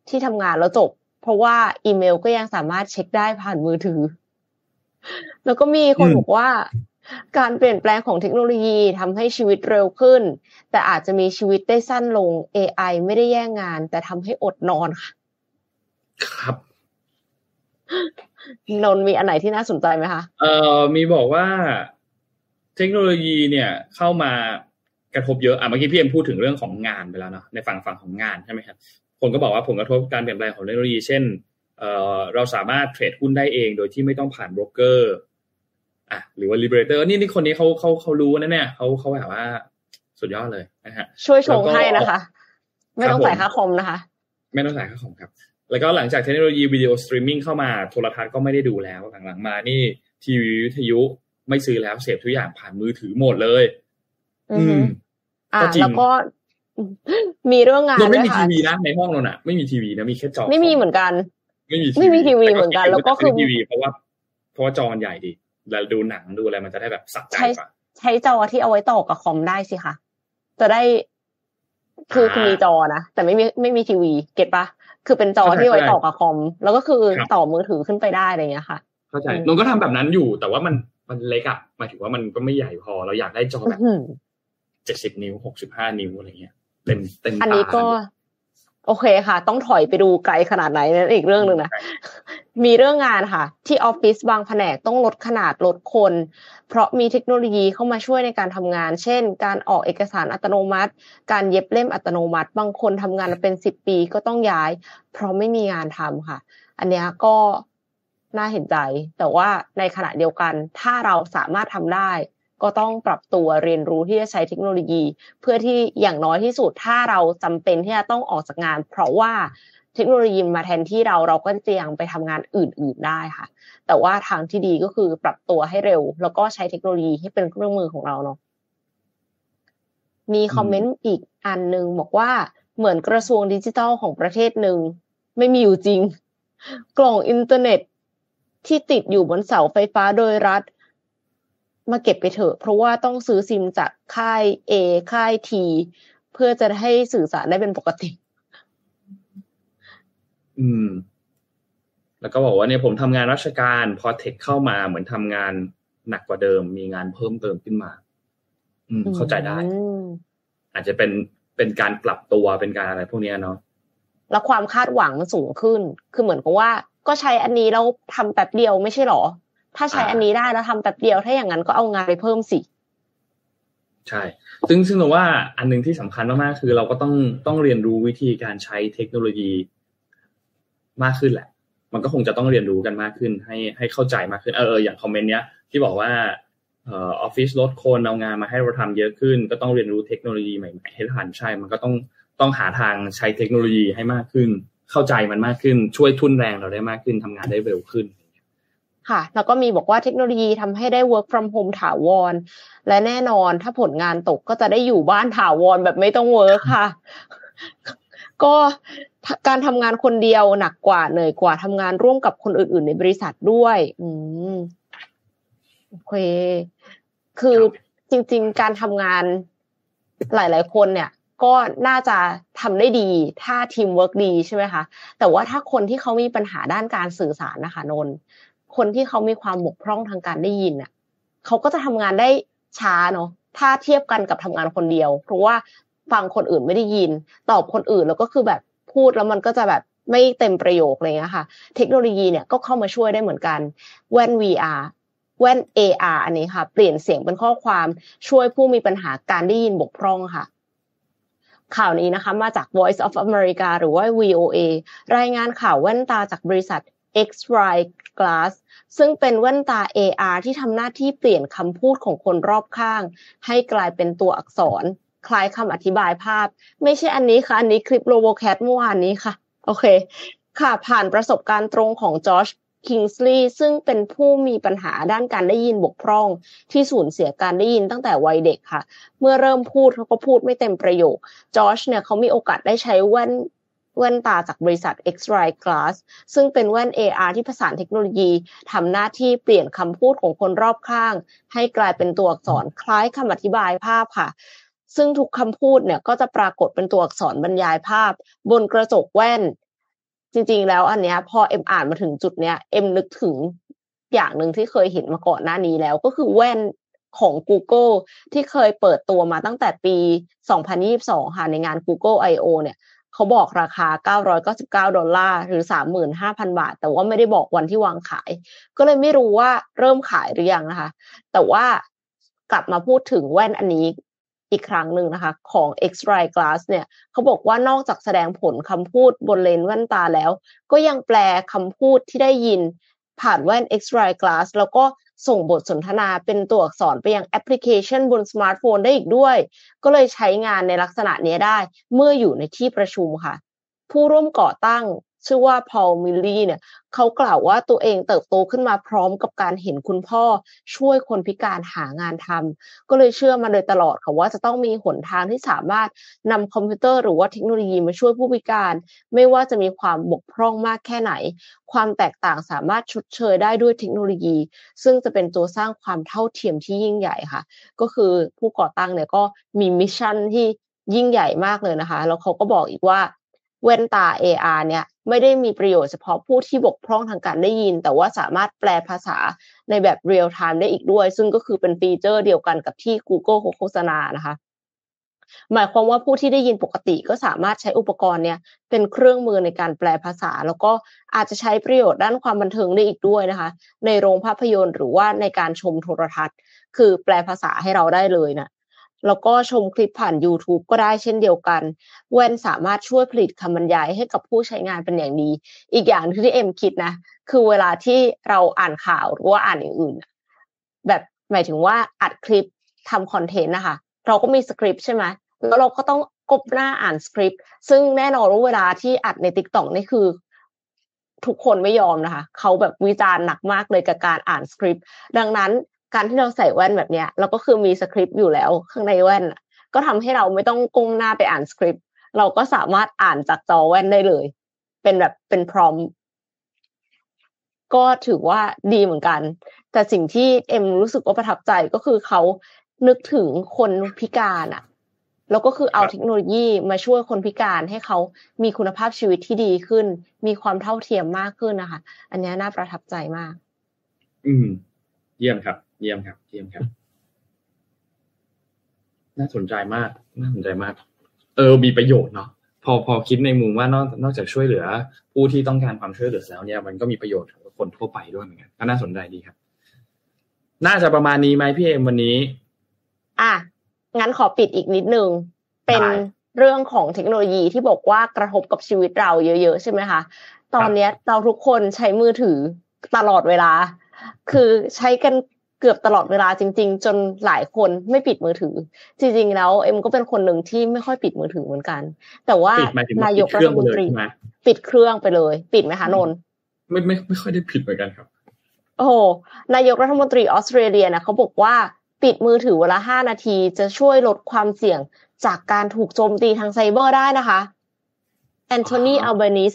ที่ทำงานแล้วจบ เพราะว่าอีเมลก็ยังสามารถเช็คได้ผ่านมือถือ แล้วก็มีคนอืมบอกว่า การเปลี่ยนแปลงของเทคโนโลยีทำให้ชีวิตเร็วขึ้น แต่อาจจะมีชีวิตได้สั้นลง AI ไม่ได้แย่งงาน แต่ทำให้อดนอนค่ะ ครับ นนท์มีอันไหนที่น่าสนใจไหมคะ เอ่อมีบอกว่าเทคโนโลยีเนี่ยเข้ามากระทบเยอะอะเมื่อกี้พี่เอ็มพูดถึงเรื่องของงานไปแล้วเนาะในฝั่งฝั่งของงานใช่ไหมครับคนก็บอกว่าผลกระทบการเปลี่ยนแปลงของเทคโนโลยี เช่นเอ่อเราสามารถเทรดหุ้นได้เองโดยที่ไม่ต้องผ่านโบรกเกอร์อะหรือว่า liberator นี่นี่คนนี้เขาเขาเขารู้นะเนี่ยเขาเขาแบบว่าสุดยอดเลยนะฮะช่วยชงแล้วก็ให้นะคะ ไม่ต้องครับผมจ่ายค่าคอมนะคะ ไม่ต้องจ่ายค่าคอมครับ แล้วก็หลังจากเทคโนโลยีวิดีโอสตรีมมิ่งเข้ามาโทรทัศน์ก็ไม่ได้ดูแล้วหลังๆมานี่ทีวีวิทยุไม่ซื้อแล้วเสพทุกอย่างผ่านมือถือหมดเลย อือฮึมอ่าก็จริงแล้วก็มีเรื่องงานนนไม่ด้วยมีค่ะทีวีนะในห้องนนอะ ไม่มีทีวีนะมีแค่จอไม่มีเหมือนกัน ไม่มีไม่มีทีวีเหมือนกัน แล้วก็คือทีวีเพราะว่าเพราะว่าจอมันใหญ่ดีแล้วดูหนังดูอะไรมันจะได้แบบสะใจใช่กว่าใช้จอที่เอาไว้ต่อกับคอมได้สิคะจะได้คืออ่าคือมีจอนะแต่ไม่มีไม่มีทีวี เก็ตปะ คือเป็นจอเข้าใจที่ไว้ต่อกับคอม แล้วก็คือครับต่อมือถือขึ้นไปได้อะไรอย่างเงี้ยค่ะ เข้าใจอืมนนก็ทำแบบนั้นอยู่ แต่ว่ามันมันเล็กอะหมายถึงว่ามันก็ไม่ใหญ่พอเราอยากได้จอแบบอื้อหือเจ็ดสิบนิ้วหกสิบห้านิ้วอะไรเงี้ยเต็มเต็มอันตานี้ก็ โอเคค่ะ ต้องถอยไปดูไกลขนาดไหนนั่นอีกเรื่องหนึ่งนะมีเรื่องงานค่ะ ที่ออฟฟิศบางแผนกต้องลดขนาดลดคน เพราะมีเทคโนโลยีเข้ามาช่วยในการทำงาน เช่น การออกเอกสารอัตโนมัติ การเย็บเล่มอัตโนมัติ บางคนทำงานมาเป็นสิบปีก็ต้องย้าย เพราะไม่มีงานทำค่ะ อันนี้ก็น่าเห็นใจ แต่ว่าในขณะเดียวกัน ถ้าเราสามารถทำได้ ก็ต้องปรับตัวเรียนรู้ที่จะใช้เทคโนโลยี เพื่อที่อย่างน้อยที่สุดถ้าเราจำเป็นที่จะต้องออกจากงาน เพราะว่า เทคโนโลยีมาแทนที่เราเราก็จะยังไปทำงานอื่น ๆได้ค่ะ แต่ว่าทางที่ดีก็คือปรับตัวให้เร็ว แล้วก็ใช้เทคโนโลยีให้เป็นเครื่องมือของเราเนาะมี comment อีกอันหนึ่งบอกว่าเหมือนกระทรวงดิจิทัลของประเทศหนึ่งไม่มีอยู่จริง กล่องอินเทอร์เน็ตที่ติดอยู่บนเสาไฟฟ้าโดยรัฐ มาเก็บไปเถอะ เพราะว่าต้องซื้อซิมจากค่าย A ค่าย T เพื่อจะให้สื่อสารได้เป็นปกติ อืม แล้วก็บอกว่าเนี่ยผมทำงานราชการพอ tech เข้ามาเหมือนทำงานหนักกว่าเดิม มีงานเพิ่มเติมขึ้นมา อืม เข้าใจได้อืมอาจจะเป็นเป็นการปรับตัวเป็นการอะไรพวกเนี้ยเนาะแล้วความคาดหวังมันสูงขึ้น คือเหมือนกับว่า ก็ใช้อันนี้แล้วทำแป๊บเดียวไม่ใช่หรอ ถ้าใช้อ่าอันนี้ได้แล้วทำแป๊บเดียวถ้าอย่างนั้นก็เอางานไปเพิ่มสิใช่ ซึ่งซึ่งเราว่าอันหนึงที่สำคัญมากๆคือเราก็ต้องต้องเรียนรู้วิธีการใช้เทคโนโลยี มากขึ้นแหละ มันก็คงจะต้องเรียนรู้กันมากขึ้น ให้ให้เข้าใจมากขึ้นเออเอออย่างคอมเมนต์เนี้ยที่บอกว่าเออออฟฟิศลดคนเอางานมาให้เราทำเยอะขึ้น ก็ต้องเรียนรู้เทคโนโลยีใหม่ๆให้ทันใช่ มันก็ต้องต้องหาทางใช้เทคโนโลยีให้มากขึ้น เข้าใจมันมากขึ้น ช่วยทุนแรงเราได้มากขึ้นทำงานได้เร็วขึ้นค่ะ แล้วก็มีบอกว่าเทคโนโลยีทำให้ได้ work from home ถาวร และแน่นอนถ้าผลงานตกก็จะได้อยู่บ้านถาวรแบบไม่ต้อง work ค่ะ ก็ การทำงานคนเดียวหนักกว่าเหนื่อยกว่าทำงานร่วมกับคนอื่น ๆ ในบริษัทด้วย อืมโอเค คือจริง ๆ การทำงานหลายๆคนเนี่ย ก็น่าจะทำได้ดี ถ้าทีมเวิร์กดีใช่ไหมคะ แต่ว่าถ้าคนที่เขามีปัญหาด้านการสื่อสารนะคะนนท์คนที่เขามีความบกพร่องทางการได้ยินน่ะเขาก็จะทำงานได้ช้าเนาะถ้าเทียบกันกับทำงานคนเดียว เพราะว่าฟังคนอื่นไม่ได้ยิน ตอบคนอื่นแล้วก็คือแบบ พูดแล้วมันก็จะแบบไม่เต็มประโยคอะไรเงี้ยค่ะ เทคโนโลยีเนี่ยก็เข้ามาช่วยได้เหมือนกันแว่น VR แว่น AR อันนี้ค่ะ เปลี่ยนเสียงเป็นข้อความช่วยผู้มีปัญหาการได้ยินบกพร่องค่ะ ข่าวนี้นะคะมาจาก Voice of America หรือว่า VOA รายงานข่าวแว่นตาจากบริษัท X-Ray Glass ซึ่งเป็นแว่นตา AR ที่ทำหน้าที่เปลี่ยนคำพูดของคนรอบข้าง ให้กลายเป็นตัวอักษร คล้ายคำอธิบายภาพ ไม่ใช่อันนี้ค่ะ อันนี้คลิป RoboCat เมื่อวานนี้ค่ะ โอเค ค่ะผ่านประสบการณ์ตรงของจอร์จคิงส์ลีย์ซึ่งเป็นผู้มีปัญหาด้านการได้ยินบกพร่อง ที่สูญเสียการได้ยินตั้งแต่วัยเด็กค่ะ เมื่อเริ่มพูดเขาก็พูดไม่เต็มประโยคจอร์จเนี่ยเขามีโอกาสได้ใช้แว่นแว่นตาจากบริษัท X-Ray Glass ซึ่งเป็นแว่น AR ที่ผสานเทคโนโลยีทำหน้าที่เปลี่ยนคำพูดของคนรอบข้าง ให้กลายเป็นตัวอักษรคล้ายคำอธิบายภาพค่ะ ซึ่งทุกคำพูดเนี่ยก็จะปรากฏเป็นตัวอักษรบรรยายภาพ บนกระจกแว่น จริง ๆ แล้วอันเนี้ย พอเอ็มอ่านมาถึงจุดเนี้ยเอ็มนึกถึงอย่างหนึ่งที่เคยเห็นมาก่อนหน้านี้แล้ว ก็คือแว่นของ Google ที่เคยเปิดตัวมาตั้งแต่ปี 2022 ค่ะ ในงาน Google I.O. เนี่ยเขาบอกราคา 999 ดอลลาร์ หรือ 35,000 บาท แต่ว่าไม่ได้บอกวันที่วางขาย ก็เลยไม่รู้ว่าเริ่มขายหรือยังนะคะ แต่ว่ากลับมาพูดถึงแว่นอันนี้ อีกครั้งหนึ่งนะคะ ของ X-Ray Glass เนี่ยเขาบอกว่านอกจากแสดงผลคำพูดบนเลนส์แว่นตาแล้ว ก็ยังแปลคำพูดที่ได้ยินผ่านแว่น X-Ray Glass แล้วก็ส่งบทสนทนาเป็นตัวอักษรไปยังแอปพลิเคชันบนสมาร์ทโฟนได้อีกด้วย ก็เลยใช้งานในลักษณะนี้ได้เมื่ออยู่ในที่ประชุมค่ะ ผู้ร่วมก่อตั้ง ชื่อว่าพอลมิลลี่เนี่ยเขากล่าวว่าตัวเองเติบโตขึ้นมาพร้อมกับการเห็นคุณพ่อช่วยคนพิการหางานทำก็เลยเชื่อมาโดยตลอดค่ะว่าจะต้องมีหนทางที่สามารถนำคอมพิวเตอร์หรือว่าเทคโนโลยีมาช่วยผู้พิการ ไม่ว่าจะมีความบกพร่องมากแค่ไหน ความแตกต่างสามารถชดเชยได้ด้วยเทคโนโลยี ซึ่งจะเป็นตัวสร้างความเท่าเทียมที่ยิ่งใหญ่ค่ะ ก็คือผู้ก่อตั้งเนี่ยก็มี mission ที่ยิ่งใหญ่มากเลยนะคะ แล้วเขาก็บอกอีกว่า แว่นตา AR เนี่ยไม่ได้มีประโยชน์เฉพาะผู้ที่บกพร่องทางการได้ยิน แต่ว่าสามารถแปลภาษาในแบบ real-time ได้อีกด้วย ซึ่งก็คือเป็น feature เดียวกันกับที่ Google โฆษณานะคะหมายความว่าผู้ที่ได้ยินปกติก็สามารถใช้อุปกรณ์เนี่ยเป็นเครื่องมือในการแปลภาษา แล้วก็อาจจะใช้ประโยชน์ด้านความบันเทิงได้อีกด้วยนะคะ ในโรงภาพยนตร์หรือว่าในการชมโทรทัศน์ คือแปลภาษาให้เราได้เลยนะ แล้วก็ชมคลิปผ่าน YouTube ก็ได้เช่นเดียวกันแว่นสามารถช่วยผลิตคำบรรยายให้กับผู้ใช้งานเป็นอย่างดี อีกอย่างที่เอ็มคิดนะ คือเวลาที่เราอ่านข่าวหรือว่าอ่านอย่างอื่น แบบหมายถึงว่าอัดคลิปทำ content นะคะเราก็มีสคริปต์ใช่ไหมแล้วเราก็ต้องก้มหน้าอ่านสคริปต์ซึ่งแน่นอนว่าเวลาที่อัดใน TikTok นี่คือทุกคนไม่ยอมนะคะ เขาแบบวิจารณ์หนักมากเลยกับการอ่านสคริปต์ ดังนั้น การที่เราใส่แว่นแบบเนี้ย เราก็คือมีสคริปต์อยู่แล้วข้างในแว่นก็ทำให้เราไม่ต้องก้มหน้าไปอ่านสคริปต์เราก็สามารถอ่านจากจอแว่นได้เลย เป็นแบบเป็นพร้อม ก็ถือว่าดีเหมือนกัน แต่สิ่งที่เอ็มรู้สึกว่าประทับใจก็คือเขานึกถึงคนพิการอะแล้วก็คือเอาเทคโนโลยีมาช่วยคนพิการให้เขามีคุณภาพชีวิตที่ดีขึ้น มีความเท่าเทียมมากขึ้นนะคะ อันนี้น่าประทับใจมาก อืม เยี่ยมครับ เยี่ยมครับ เยี่ยมครับ น่าสนใจมาก น่าสนใจมาก เออ มีประโยชน์เนาะ พอพอคิดในมุมว่านอกนอกจากช่วยเหลือ ผู้ที่ต้องการความช่วยเหลือแล้วเนี่ย มันก็มีประโยชน์กับคนทั่วไปด้วยเหมือนกัน ก็น่าสนใจดีครับ น่าจะประมาณนี้ไหมพี่เอ็มวันนี้ อะ งั้นขอปิดอีกนิดนึง เป็นเรื่องของเทคโนโลยีที่บอกว่ากระทบกับชีวิตเราเยอะ ๆ ใช่ไหมคะ ตอนนี้เราทุกคนใช้มือถือตลอดเวลา คือใช้กัน เกือบตลอดเวลาจริง ๆ จนหลายคนไม่ปิดมือถือ จริง ๆ แล้วเอ็มก็เป็นคนหนึ่งที่ไม่ค่อยปิดมือถือเหมือนกัน แต่ว่านายกรัฐมนตรีปิดเครื่องไปเลย ปิดไหมคะนนไม่ไม่ไม่ค่อยได้ผิดเหมือนกันครับ โอ้นายกรัฐมนตรีออสเตรเลียนะเขาบอกว่าปิดมือถือเวลาห้านาทีจะช่วยลดความเสี่ยงจากการถูกโจมตีทางไซเบอร์ได้นะคะ แอนโทนีอัลเบนิส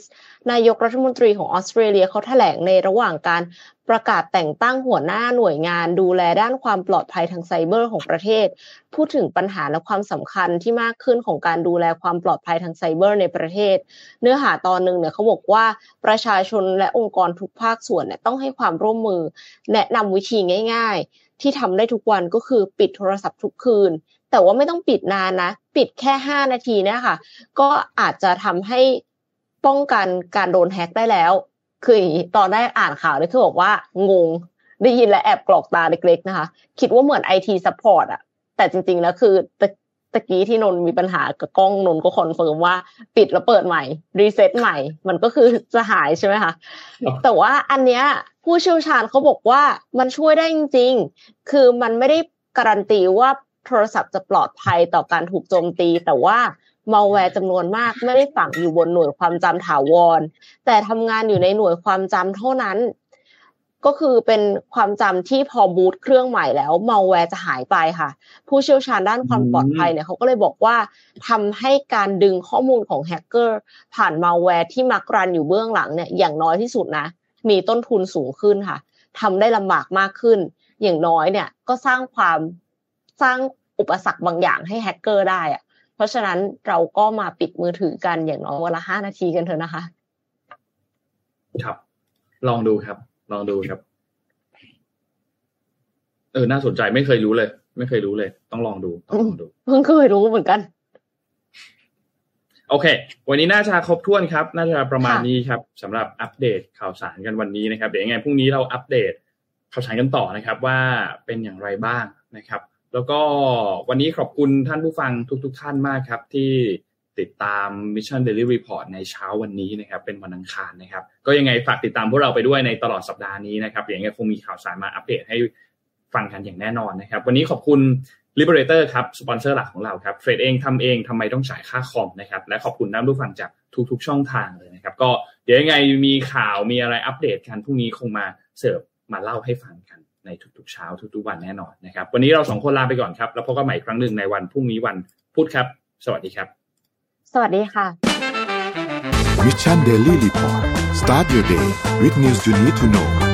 นายกรัฐมนตรีของออสเตรเลียเขาแถลงในระหว่างการประกาศแต่งตั้งหัวหน้าหน่วยงานดูแลด้านความปลอดภัยทางไซเบอร์ของประเทศ พูดถึงปัญหาและความสำคัญที่มากขึ้นของการดูแลความปลอดภัยทางไซเบอร์ในประเทศ เนื้อหาตอนหนึ่งเนี่ยเขาบอกว่าประชาชนและองค์กรทุกภาคส่วนเนี่ยต้องให้ความร่วมมือ แนะนำวิธีง่าย ๆ ที่ทำได้ทุกวันก็คือปิดโทรศัพท์ทุกคืน แต่ว่าไม่ต้องปิดนานนะ ปิดแค่ห้านาทีเนี่ยค่ะ ก็อาจจะทำให้ป้องกันการโดนแฮ็กได้แล้ว คือตอนแรกอ่านข่าวเลยคือบอกว่างงได้ยินแล้วแอบกลอกตาเล็กๆนะคะ คิดว่าเหมือน IT support อะแต่จริงๆแล้วคือตะตะกี้ที่นนท์มีปัญหากับกล้องนนท์ก็ confirm ว่าปิดแล้วเปิดใหม่ reset ใหม่ มันก็คือจะหายใช่ไหมคะแต่ว่าอันเนี้ยผู้เชี่ยวชาญเขาบอกว่ามันช่วยได้จริง ๆ คือมันไม่ได้การันตีว่า โทรศัพท์จะปลอดภัยต่อการถูกโจมตี แต่ว่ามาแวร์จำนวนมากไม่ได้ฝังอยู่บนหน่วยความจำถาวร แต่ทำงานอยู่ในหน่วยความจำเท่านั้น ก็คือเป็นความจำที่พอบูตเครื่องใหม่แล้วมาแวร์จะหายไปค่ะ ผู้เชี่ยวชาญด้านความปลอดภัยเนี่ยเขาก็เลยบอกว่าทำให้การดึงข้อมูลของแฮกเกอร์ผ่านมาแวร์ที่มัก run อยู่เบื้องหลังเนี่ยอย่างน้อยที่สุดนะ มีต้นทุนสูงขึ้นค่ะทำได้ลำบากมากขึ้น อย่างน้อยเนี่ยก็สร้างความสร้าง อุปสรรคบางอย่างให้แฮกเกอร์ได้อะเพราะฉะนั้นเราก็มาปิดมือถือกันอย่างน้อยวันละห้านาทีกันเถอะนะคะ ครับ ลองดูครับ ลองดูครับ เออ น่าสนใจไม่เคยรู้เลย ไม่เคยรู้เลย ต้องลองดูต้องลองดูเพิ่งเคยรู้เหมือนกันโอเค วันนี้น่าจะครบถ้วนครับ น่าจะประมาณนี้ครับสำหรับอัปเดตข่าวสารกันวันนี้นะครับ เดี๋ยวยังไงพรุ่งนี้เราอัปเดตข่าวสารกันต่อนะครับ ว่าเป็นอย่างไรบ้างนะครับ แล้วก็วันนี้ขอบคุณท่านผู้ฟังทุกๆท่านมากครับ ที่ติดตาม Mission Daily Report ในเช้าวันนี้นะครับ เป็นวันอังคารนะครับ ก็ยังไงฝากติดตามพวกเราไปด้วยในตลอดสัปดาห์นี้นะครับเดี๋ยวยังไงคงมีข่าวสารมาอัปเดตให้ฟังกันอย่างแน่นอนนะครับ วันนี้ขอบคุณ Liberator ครับสปอนเซอร์หลักของเราครับเทรดเองทำเองทำไมต้องจ่ายค่าคอมนะครับ และขอบคุณท่านผู้ฟังจากทุกๆ ช่องทางเลยนะครับ ก็เดี๋ยวยังไงมีข่าวมีอะไรอัปเดตกันพรุ่งนี้คงมาเสิร์ฟมาเล่าให้ฟังกัน ในทุกๆเช้าทุกๆวันแน่นอนนะครับ วันนี้เราสองคนลาไปก่อนครับ แล้วพบกันใหม่ครั้งหนึ่งในวันพรุ่งนี้วันพุธครับ สวัสดีครับ สวัสดีค่ะ Mission Daily Report start your day with news you need to know